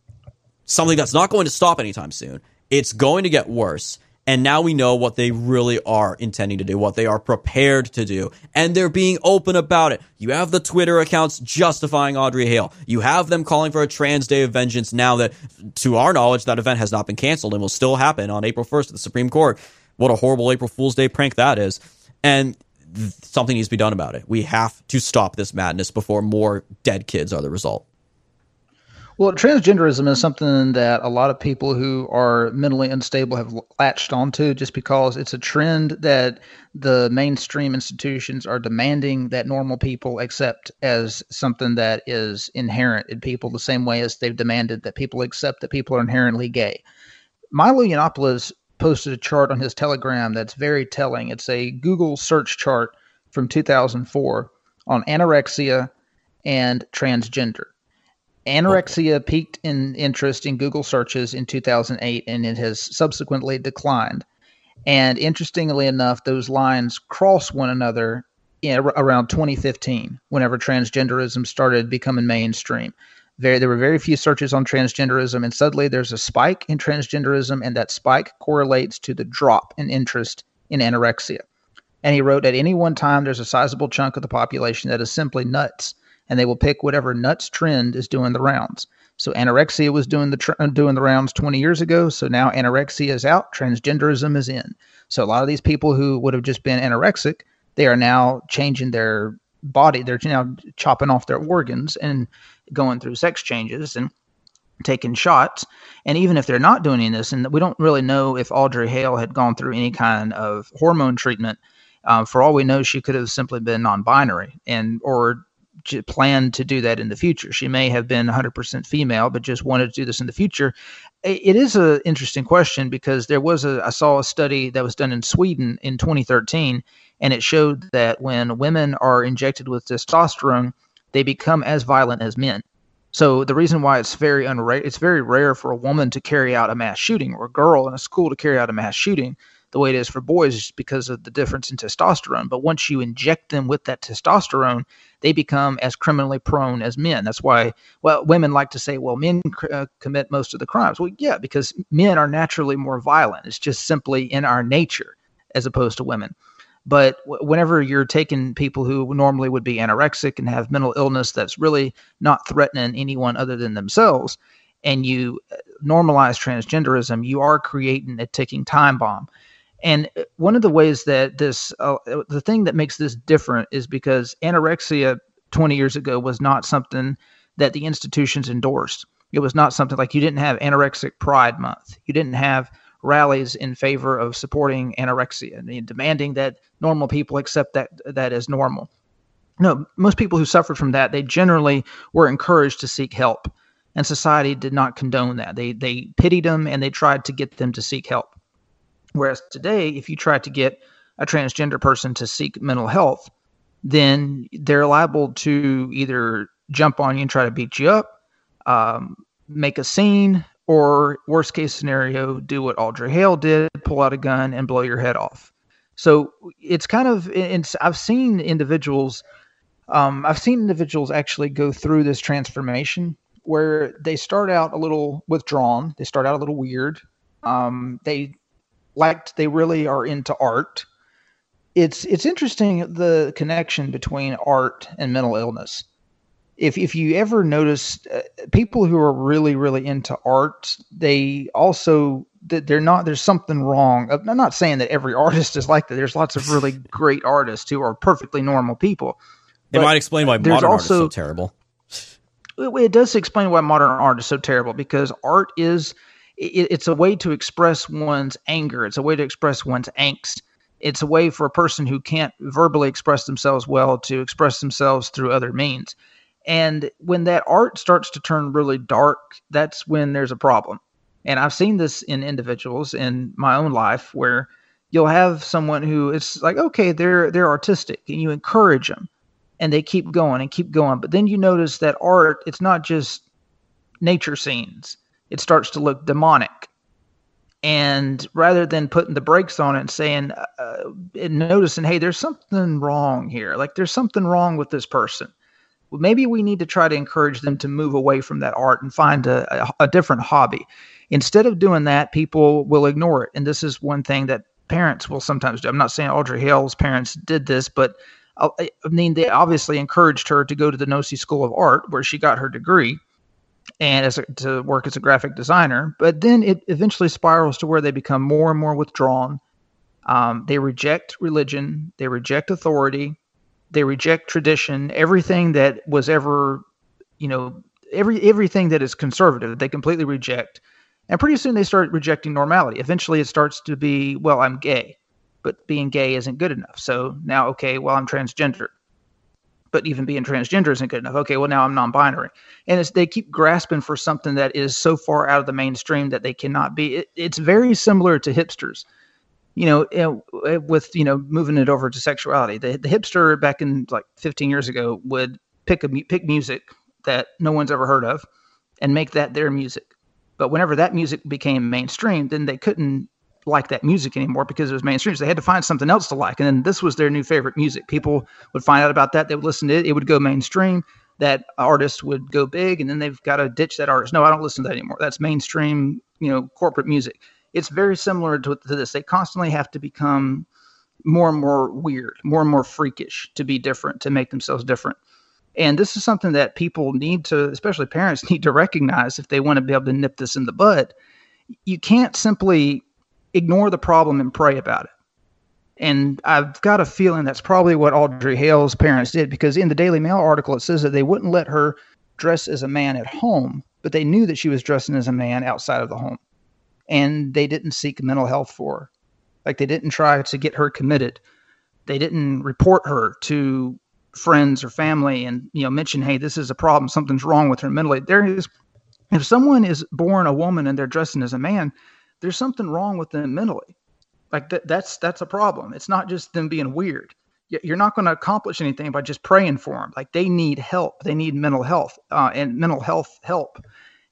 something that's not going to stop anytime soon. It's going to get worse. And now we know what they really are intending to do, what they are prepared to do. And they're being open about it. You have the Twitter accounts justifying Audrey Hale. You have them calling for a trans day of vengeance now that, to our knowledge, that event has not been canceled and will still happen on April 1st at the Supreme Court. What a horrible April Fool's Day prank that is. And something needs to be done about it. We have to stop this madness before more dead kids are the result. Well, transgenderism is something that a lot of people who are mentally unstable have latched onto just because it's a trend that the mainstream institutions are demanding that normal people accept as something that is inherent in people, the same way as they've demanded that people accept that people are inherently gay. Milo Yiannopoulos posted a chart on his Telegram that's very telling. It's a Google search chart from 2004 on anorexia and transgender Anorexia peaked in interest in Google searches in 2008 and it has subsequently declined. And interestingly enough, those lines cross one another in, around 2015, whenever transgenderism started becoming mainstream. Very, there were very few searches on transgenderism, and suddenly there's a spike in transgenderism, and that spike correlates to the drop in interest in anorexia. And he wrote, at any one time, there's a sizable chunk of the population that is simply nuts and they will pick whatever nuts trend is doing the rounds. So anorexia was doing the tr- uh, doing the rounds 20 years ago. So now anorexia is out, transgenderism is in. So a lot of these people who would have just been anorexic, they are now changing their body. They're now chopping off their organs and going through sex changes and taking shots. And even if they're not doing any of this, and we don't really know if Audrey Hale had gone through any kind of hormone treatment. Um, for all we know, she could have simply been non-binary and or planned to do that in the future. She may have been 100% female, but just wanted to do this in the future. It is an interesting question because there was a I saw a study that was done in Sweden in 2013, and it showed that when women are injected with testosterone, they become as violent as men. So the reason why it's very unra- it's very rare for a woman to carry out a mass shooting or a girl in a school to carry out a mass shooting the way it is for boys is because of the difference in testosterone. But once you inject them with that testosterone, they become as criminally prone as men. That's why, well, women like to say, well, men uh, commit most of the crimes. Well, yeah, because men are naturally more violent. It's just simply in our nature as opposed to women. But whenever you're taking people who normally would be anorexic and have mental illness that's really not threatening anyone other than themselves, and you uh, normalize transgenderism, you are creating a ticking time bomb. And uh, one of the ways that this, uh, the thing that makes this different is because anorexia 20 years ago was not something that the institutions endorsed. It was not something like you didn't have anorexic pride month. You didn't have rallies in favor of supporting anorexia and demanding that normal people accept that that as normal. No, most people who suffered from that, they generally were encouraged to seek help, and society did not condone that. They they pitied them and they tried to get them to seek help. Whereas today, if you try to get a transgender person to seek mental health, then they're liable to either jump on you and try to beat you up, um, make a scene, or worst case scenario, do what Audrey Hale did, pull out a gun and blow your head off. So it's kind of, it's, I've seen individuals, um, I've seen individuals actually go through this transformation where they start out a little withdrawn, they start out a little weird. Um, they liked, they really are into art. It's it's interesting the connection between art and mental illness. If if you ever notice uh, people who are really really into art, they also that they're not there's something wrong. I'm not saying that every (laughs) artist is like that. There's lots of really (laughs) great artists who are perfectly normal people. It might explain why modern art is so terrible. it, it does explain why modern art is so terrible because art is it, it's a way to express one's anger it's a way to express one's angst it's a way for a person who can't verbally express themselves well to express themselves through other means and when that art starts to turn really dark that's when there's a problem and i've seen this in individuals in my own life where you'll have someone who it's like okay they're they're artistic and you encourage them and they keep going and keep going. But then you notice that art, it's not just nature scenes, it starts to look demonic. And rather than putting the brakes on it and saying, uh, and noticing, hey, there's something wrong here, like there's something wrong with this person. Well, maybe we need to try to encourage them to move away from that art and find a, a, a different hobby. Instead of doing that, people will ignore it. And this is one thing that parents will sometimes do. I'm not saying Audrey Hale's parents did this, but I I mean, they obviously encouraged her to go to the Nossi School of Art, where she got her degree, and as a, to work as a graphic designer. But then it eventually spirals to where they become more and more withdrawn. Um, they reject religion, they reject authority, they reject tradition, everything that was ever, you know, every everything that is conservative, they completely reject. And pretty soon they start rejecting normality. Eventually, it starts to be, well, I'm gay but being gay isn't good enough. So now, okay, well, I'm transgender. But even being transgender isn't good enough. Okay, well, now I'm non binary. And they keep grasping for something that is so far out of the mainstream that they cannot be. It, it's very similar to hipsters. You know, eh, with, you know, moving it over to sexuality. The, the hipster back in like 15 years ago would pick a pick music that no one's ever heard of and make that their music. But whenever that music became mainstream, then they couldn't like that music anymore because it was mainstream. So they had to find something else to like. And then this was their new favorite music. People would find out about that. They would listen to it. It would go mainstream. That artist would go big. And then they've got to ditch that artist. No, I don't listen to that anymore. That's mainstream, you know, corporate music. It's very similar to, to this. They constantly have to become more and more weird, more and more freakish to be different, to make themselves different. And this is something that people need to, especially parents, (laughs) need to recognize if they want to be able to nip this in the bud. You can't simply ignore the problem and pray about it. And I've got a feeling that's probably what Audrey Hale's parents did because in the Daily Mail article it says that they wouldn't let her dress as a man at home, but they knew that she was dressing as a man outside of the home. And they didn't seek mental health for her. Like they didn't try to get her committed. They didn't report her to friends or family and you know mention, hey, this is a problem, something's wrong with her mentally. There is if someone is born a woman and they're dressing as a man, there's something wrong with them mentally. Like that, that's that's a problem. It's not just them being weird. You're not going to accomplish anything by just praying for them. Like they need help. They need mental health uh, and mental health help.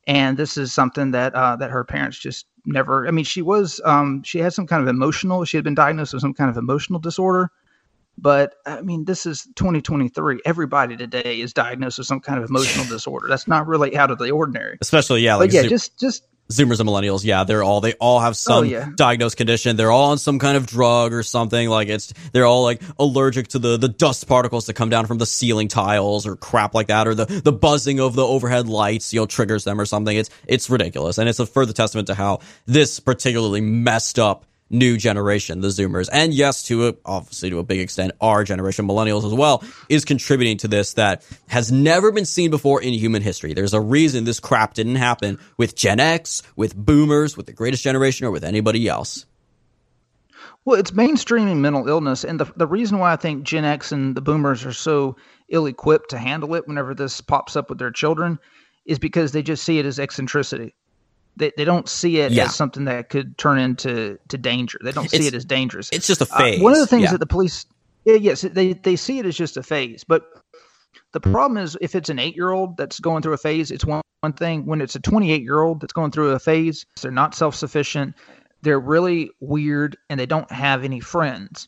And this is something that uh, that her parents just never. I mean, she was um, she had some kind of emotional. She had been diagnosed with some kind of emotional disorder. But I mean, this is 2023. Everybody today is diagnosed with some kind of emotional disorder. That's not really out of the ordinary. Especially, yeah, like but yeah, Zoom- just just Zoomers and millennials, yeah, they're all they all have oh, some Oh, yeah. diagnosed condition. They're all on some kind of drug or something. Like it's they're all like allergic to the the dust particles that come down from the ceiling tiles or crap like that, or the the buzzing of the overhead lights, you know, triggers them or something. It's it's ridiculous, and it's a further testament to how this particularly messed up new generation, the Zoomers, and yes, to a, obviously to a big extent, our generation, millennials as well, is contributing to this that has never been seen before in human history. There's a reason this crap didn't happen with Gen X, with Boomers, with the Greatest Generation, or with anybody else. Well, it's mainstreaming mental illness, and the the reason why I think Gen X and the Boomers are so ill-equipped to handle it whenever this pops up with their children is because they just see it as eccentricity. They, they don't see it Yeah. as something that could turn into to danger. They don't see It's- it as dangerous. It's just a Uh, phase. one of the things Yeah. that the police, yeah, yes, they they see it as just a phase. But the problem is, if it's an eight-year-old that's going through a phase, it's one, one thing. When it's a 28-year-old that's going through a phase, they're not self-sufficient. They're really weird, and they don't have any friends,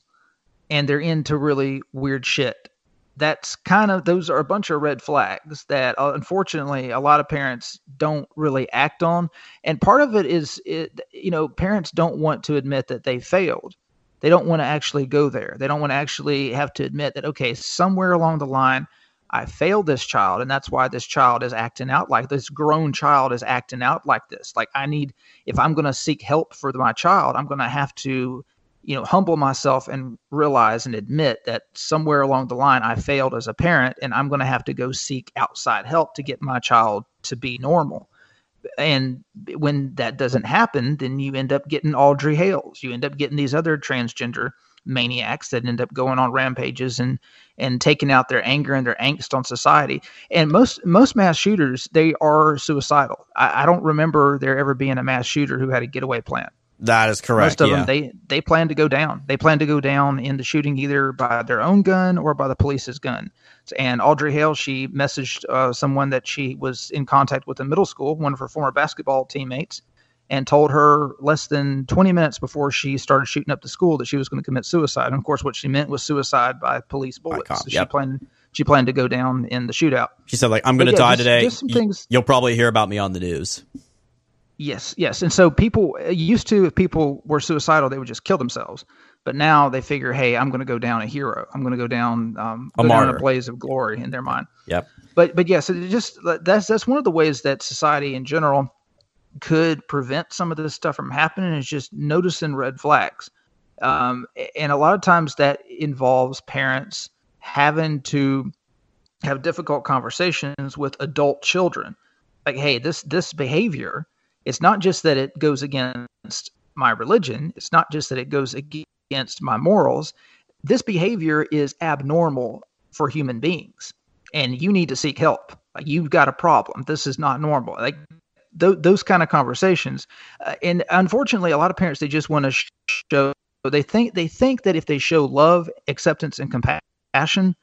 and they're into really weird shit. That's kind of those are a bunch of red flags that uh, unfortunately a lot of parents don't really act on, and part of it is it, you know parents don't want to admit that they failed they don't want to actually go there. They don't want to actually have to admit that, okay, somewhere along the line, I failed this child, and that's why this child is acting out like this grown child is acting out like this. Like I need, if I'm going to seek help for my child, I'm going to have to, you know, humble myself and realize and admit that somewhere along the line I failed as a parent, and I'm going to have to go seek outside help to get my child to be normal. And when that doesn't happen, then you end up getting Audrey Hales. You end up getting these other transgender maniacs that end up going on rampages and and taking out their anger and their angst on society. And most most mass shooters they are suicidal. I, I don't remember there ever being a mass shooter who had a getaway plan. That is correct. Most of yeah. them they they plan to go down. They plan to go down in the shooting either by their own gun or by the police's gun. And Audrey Hale, she messaged uh, someone that she was in contact with in middle school, one of her former basketball teammates, and told her less than 20 minutes before she started shooting up the school that she was going to commit suicide. And of course, what she meant was suicide by police bullets. cop, so yep. she planned she planned to go down in the shootout. She said, like, I'm going to yeah, die just- today. just some things- You'll probably hear about me on the news. Yes, yes. And so people used to, if people were suicidal, they would just kill themselves. But now they figure, hey, I'm going to go down a hero. I'm going to go down, um, A go down martyr. a blaze of glory in their mind. Yep. But but yes, it just that's that's one of the ways that society in general could prevent some of this stuff from happening is just noticing red flags. Um, and a lot of times that involves parents having to have difficult conversations with adult children. Like, hey, this this behavior, it's not just that it goes against my religion, it's not just that it goes against my morals. This behavior is abnormal for human beings, and you need to seek help. Like, you've got a problem. This is not normal. Like th- those kind of conversations. Uh, and unfortunately, a lot of parents they just want to sh- show. They think they think that if they show love, acceptance, and compassion,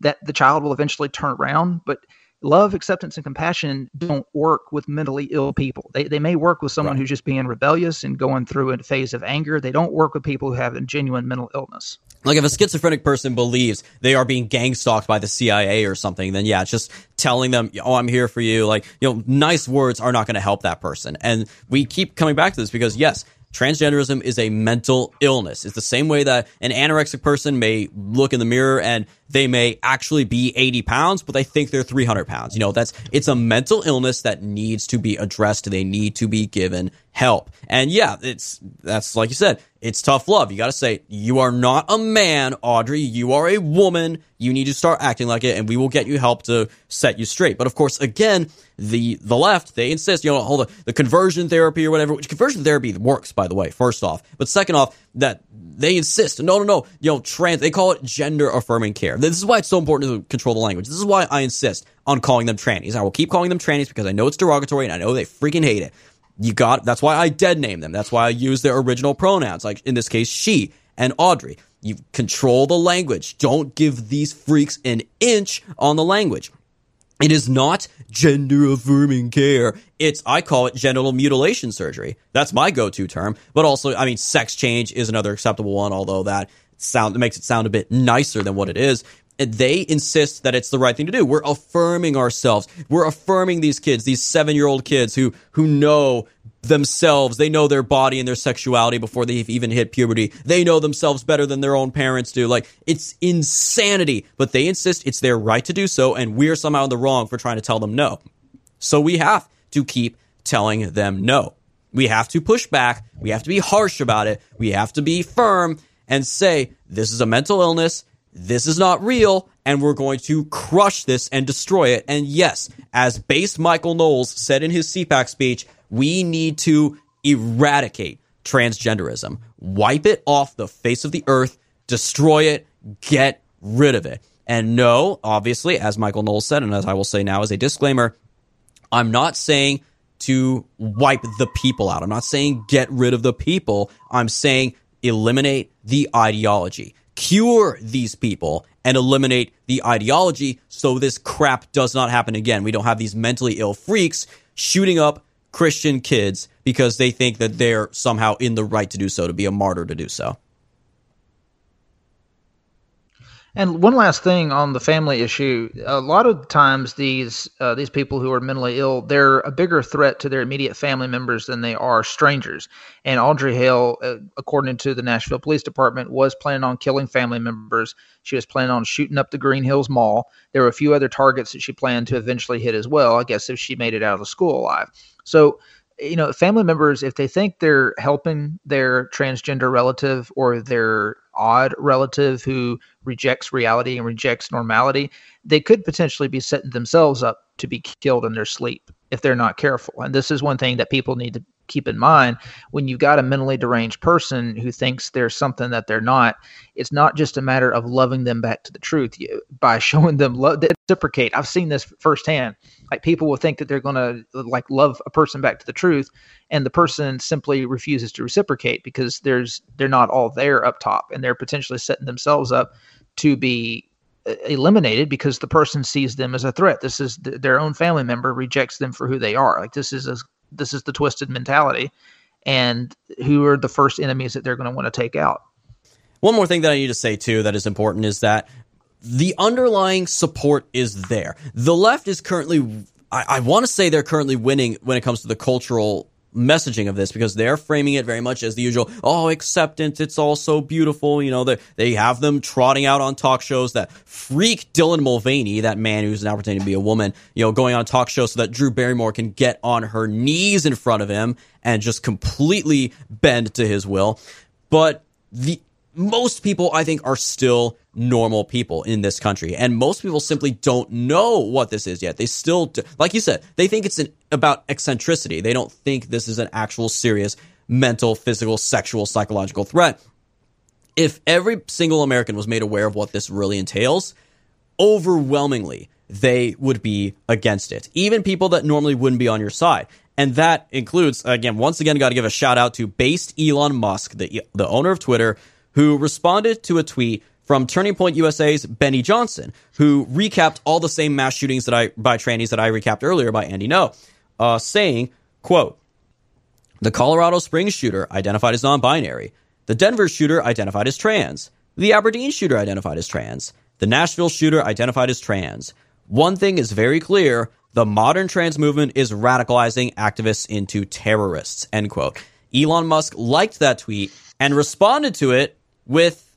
that the child will eventually turn around. But love, acceptance, and compassion don't work with mentally ill people. They they may work with someone who's just being rebellious and going through a phase of anger. They don't work with people who have a genuine mental illness. Like if a schizophrenic person believes they are being gang stalked by the CIA or something, then yeah, it's just telling them, "Oh, I'm here for you." Like you know, nice words are not going to help that person. And we keep coming back to this because yes, transgenderism is a mental illness. It's the same way that an anorexic person may look in the mirror and they may actually be 80 pounds, but they think they're 300 pounds. You know, that's it's a mental illness that needs to be addressed. They need to be given help. And yeah, it's that's like you said, it's tough love. You got to say you are not a man, Audrey. You are a woman. You need to start acting like it, and we will get you help to set you straight. But of course, again, the the left they insist, you know, hold the, the conversion therapy or whatever. Which conversion therapy works, by the way. First off, but second off, that they insist, no, no, no, you know, trans. They call it gender affirming care. This is why it's so important to control the language. This is why I insist on calling them trannies. I will keep calling them trannies because I know it's derogatory and I know they freaking hate it. You got that's why I dead name them. That's why I use their original pronouns, like in this case, she and Audrey. You control the language. Don't give these freaks an inch on the language. It is not gender affirming care. It's, I call it genital mutilation surgery. That's my go to term. But also, I mean, sex change is another acceptable one, although that sound makes it sound a bit nicer than what it is. They insist that it's the right thing to do. We're affirming ourselves. We're affirming these kids, these seven year old kids who, who know themselves. They know their body and their sexuality before they've even hit puberty. They know themselves better than their own parents do. Like, it's insanity, but they insist it's their right to do so, and we're somehow in the wrong for trying to tell them no. So we have to keep telling them no. We have to push back. We have to be harsh about it. We have to be firm and say, this is a mental illness. This is not real. And we're going to crush this and destroy it. And yes, as base Michael Knowles said in his CPAC speech, we need to eradicate transgenderism, wipe it off the face of the earth, destroy it, get rid of it. And no, obviously, as Michael Knowles said, and as I will say now as a disclaimer, I'm not saying to wipe the people out. I'm not saying get rid of the people. I'm saying eliminate the ideology. Cure these people and eliminate the ideology so this crap does not happen again. We don't have these mentally ill freaks shooting up Christian kids because they think that they're somehow in the right to do so, to be a martyr to do so. And one last thing on the family issue: a lot of times these uh, these people who are mentally ill, they're a bigger threat to their immediate family members than they are strangers. And Audrey Hale, uh, according to the Nashville Police Department, was planning on killing family members. She was planning on shooting up the Green Hills Mall. There were a few other targets that she planned to eventually hit as well. I guess if she made it out of the school alive. So you know, family members, if they think they're helping their transgender relative or their odd relative who rejects reality and rejects normality, they could potentially be setting themselves up to be killed in their sleep if they're not careful. And this is one thing that people need to keep in mind. When you've got a mentally deranged person who thinks there's something that they're not it's not just a matter of loving them back to the truth. You, by (laughs) showing them love reciprocate. I've seen this firsthand. Like people will think that they're going to like love a person back to the truth and the person simply refuses to reciprocate because there's they're not all there up top and they're potentially setting themselves up to be eliminated because the person sees them as a threat this is th- their own family member rejects them for who they are like this is as this is the twisted mentality and who are the first enemies that they're going to want to take out. One more thing that I need to say too that is important is that the underlying support is there. The left is currently, I, I want to say they're currently winning when it comes to the cultural messaging of this because they're framing it very much as the usual oh acceptance it's all so beautiful. You know they, they have them trotting out on talk shows that freak dylan mulvaney that man who's now pretending to be a woman you know going on talk shows so that drew barrymore can get on her knees in front of him and just completely bend to his will. But the most people i think are still normal people in this country. And most people simply don't know what this is yet. They still, do, like you said, they think it's an, about eccentricity. They don't think this is an actual serious mental, physical, sexual, psychological threat. If every single American was made aware of what this really entails, overwhelmingly, they would be against it. Even people that normally wouldn't be on your side. And that includes, again, once again, got to give a shout out to based Elon Musk, the, the owner of Twitter, who responded to a tweet from Turning Point USA's Benny Johnson, who recapped all the same mass shootings that I by trannies that I recapped earlier by Andy Ngo, uh, saying, "quote The Colorado Springs shooter identified as non-binary, the Denver shooter identified as trans, the Aberdeen shooter identified as trans, the Nashville shooter identified as trans. One thing is very clear." The modern trans movement is radicalizing activists into terrorists. End quote. Elon Musk liked that tweet and responded to it with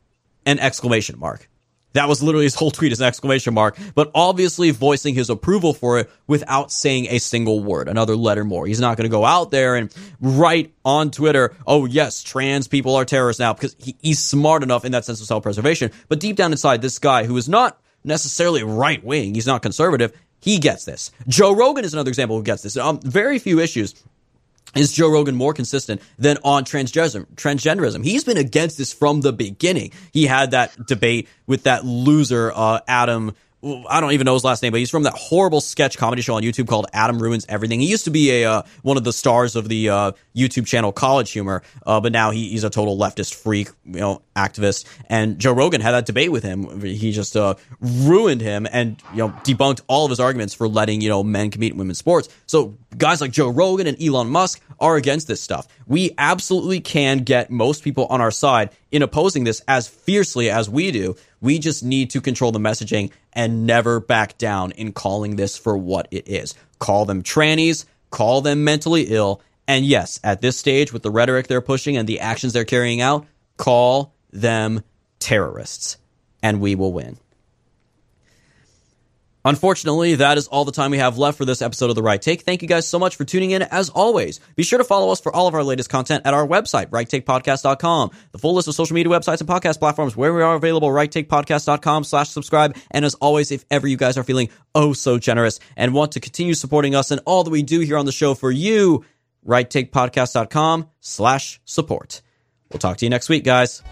an exclamation mark. That was literally his whole tweet as an exclamation mark, but obviously voicing his approval for it without saying a single word, another letter more. He's not going to go out there and write on Twitter, oh, yes, trans people are terrorists now, because he, he's smart enough in that sense of self preservation. But deep down inside, this guy who is not necessarily right wing, he's not conservative, he gets this. Joe Rogan is another example who gets this. Um, very few issues is Joe Rogan more consistent than on transgenderism? Transgenderism. He's been against this from the beginning. He had that debate with that loser, uh, Adam I don't even know his last name, but he's from that horrible sketch comedy show on YouTube called Adam Ruins Everything. He used to be a uh, one of the stars of the uh, YouTube channel College Humor, uh, but now he, he's a total leftist freak, you know, activist. And Joe Rogan had that debate with him. He just uh, ruined him and you know debunked all of his arguments for letting you know men compete in women's sports. So guys like Joe Rogan and Elon Musk are against this stuff. We absolutely can get most people on our side in opposing this as fiercely as we do. We just need to control the messaging and never back down in calling this for what it is. Call them trannies, call them mentally ill, and yes, at this stage, with the rhetoric they're pushing and the actions they're carrying out, call them terrorists, and we will win. Unfortunately, that is all the time we have left for this episode of The Right Take. Thank you guys so much for tuning in. As always, be sure to follow us for all of our latest content at our website, righttakepodcast.com. The full list of social media websites and podcast platforms where we are available, righttakepodcast.com slash subscribe. And as always, if ever you guys are feeling oh so generous and want to continue supporting us and all that we do here on the show for you, righttakepodcast.com slash support. We'll talk to you next week, guys.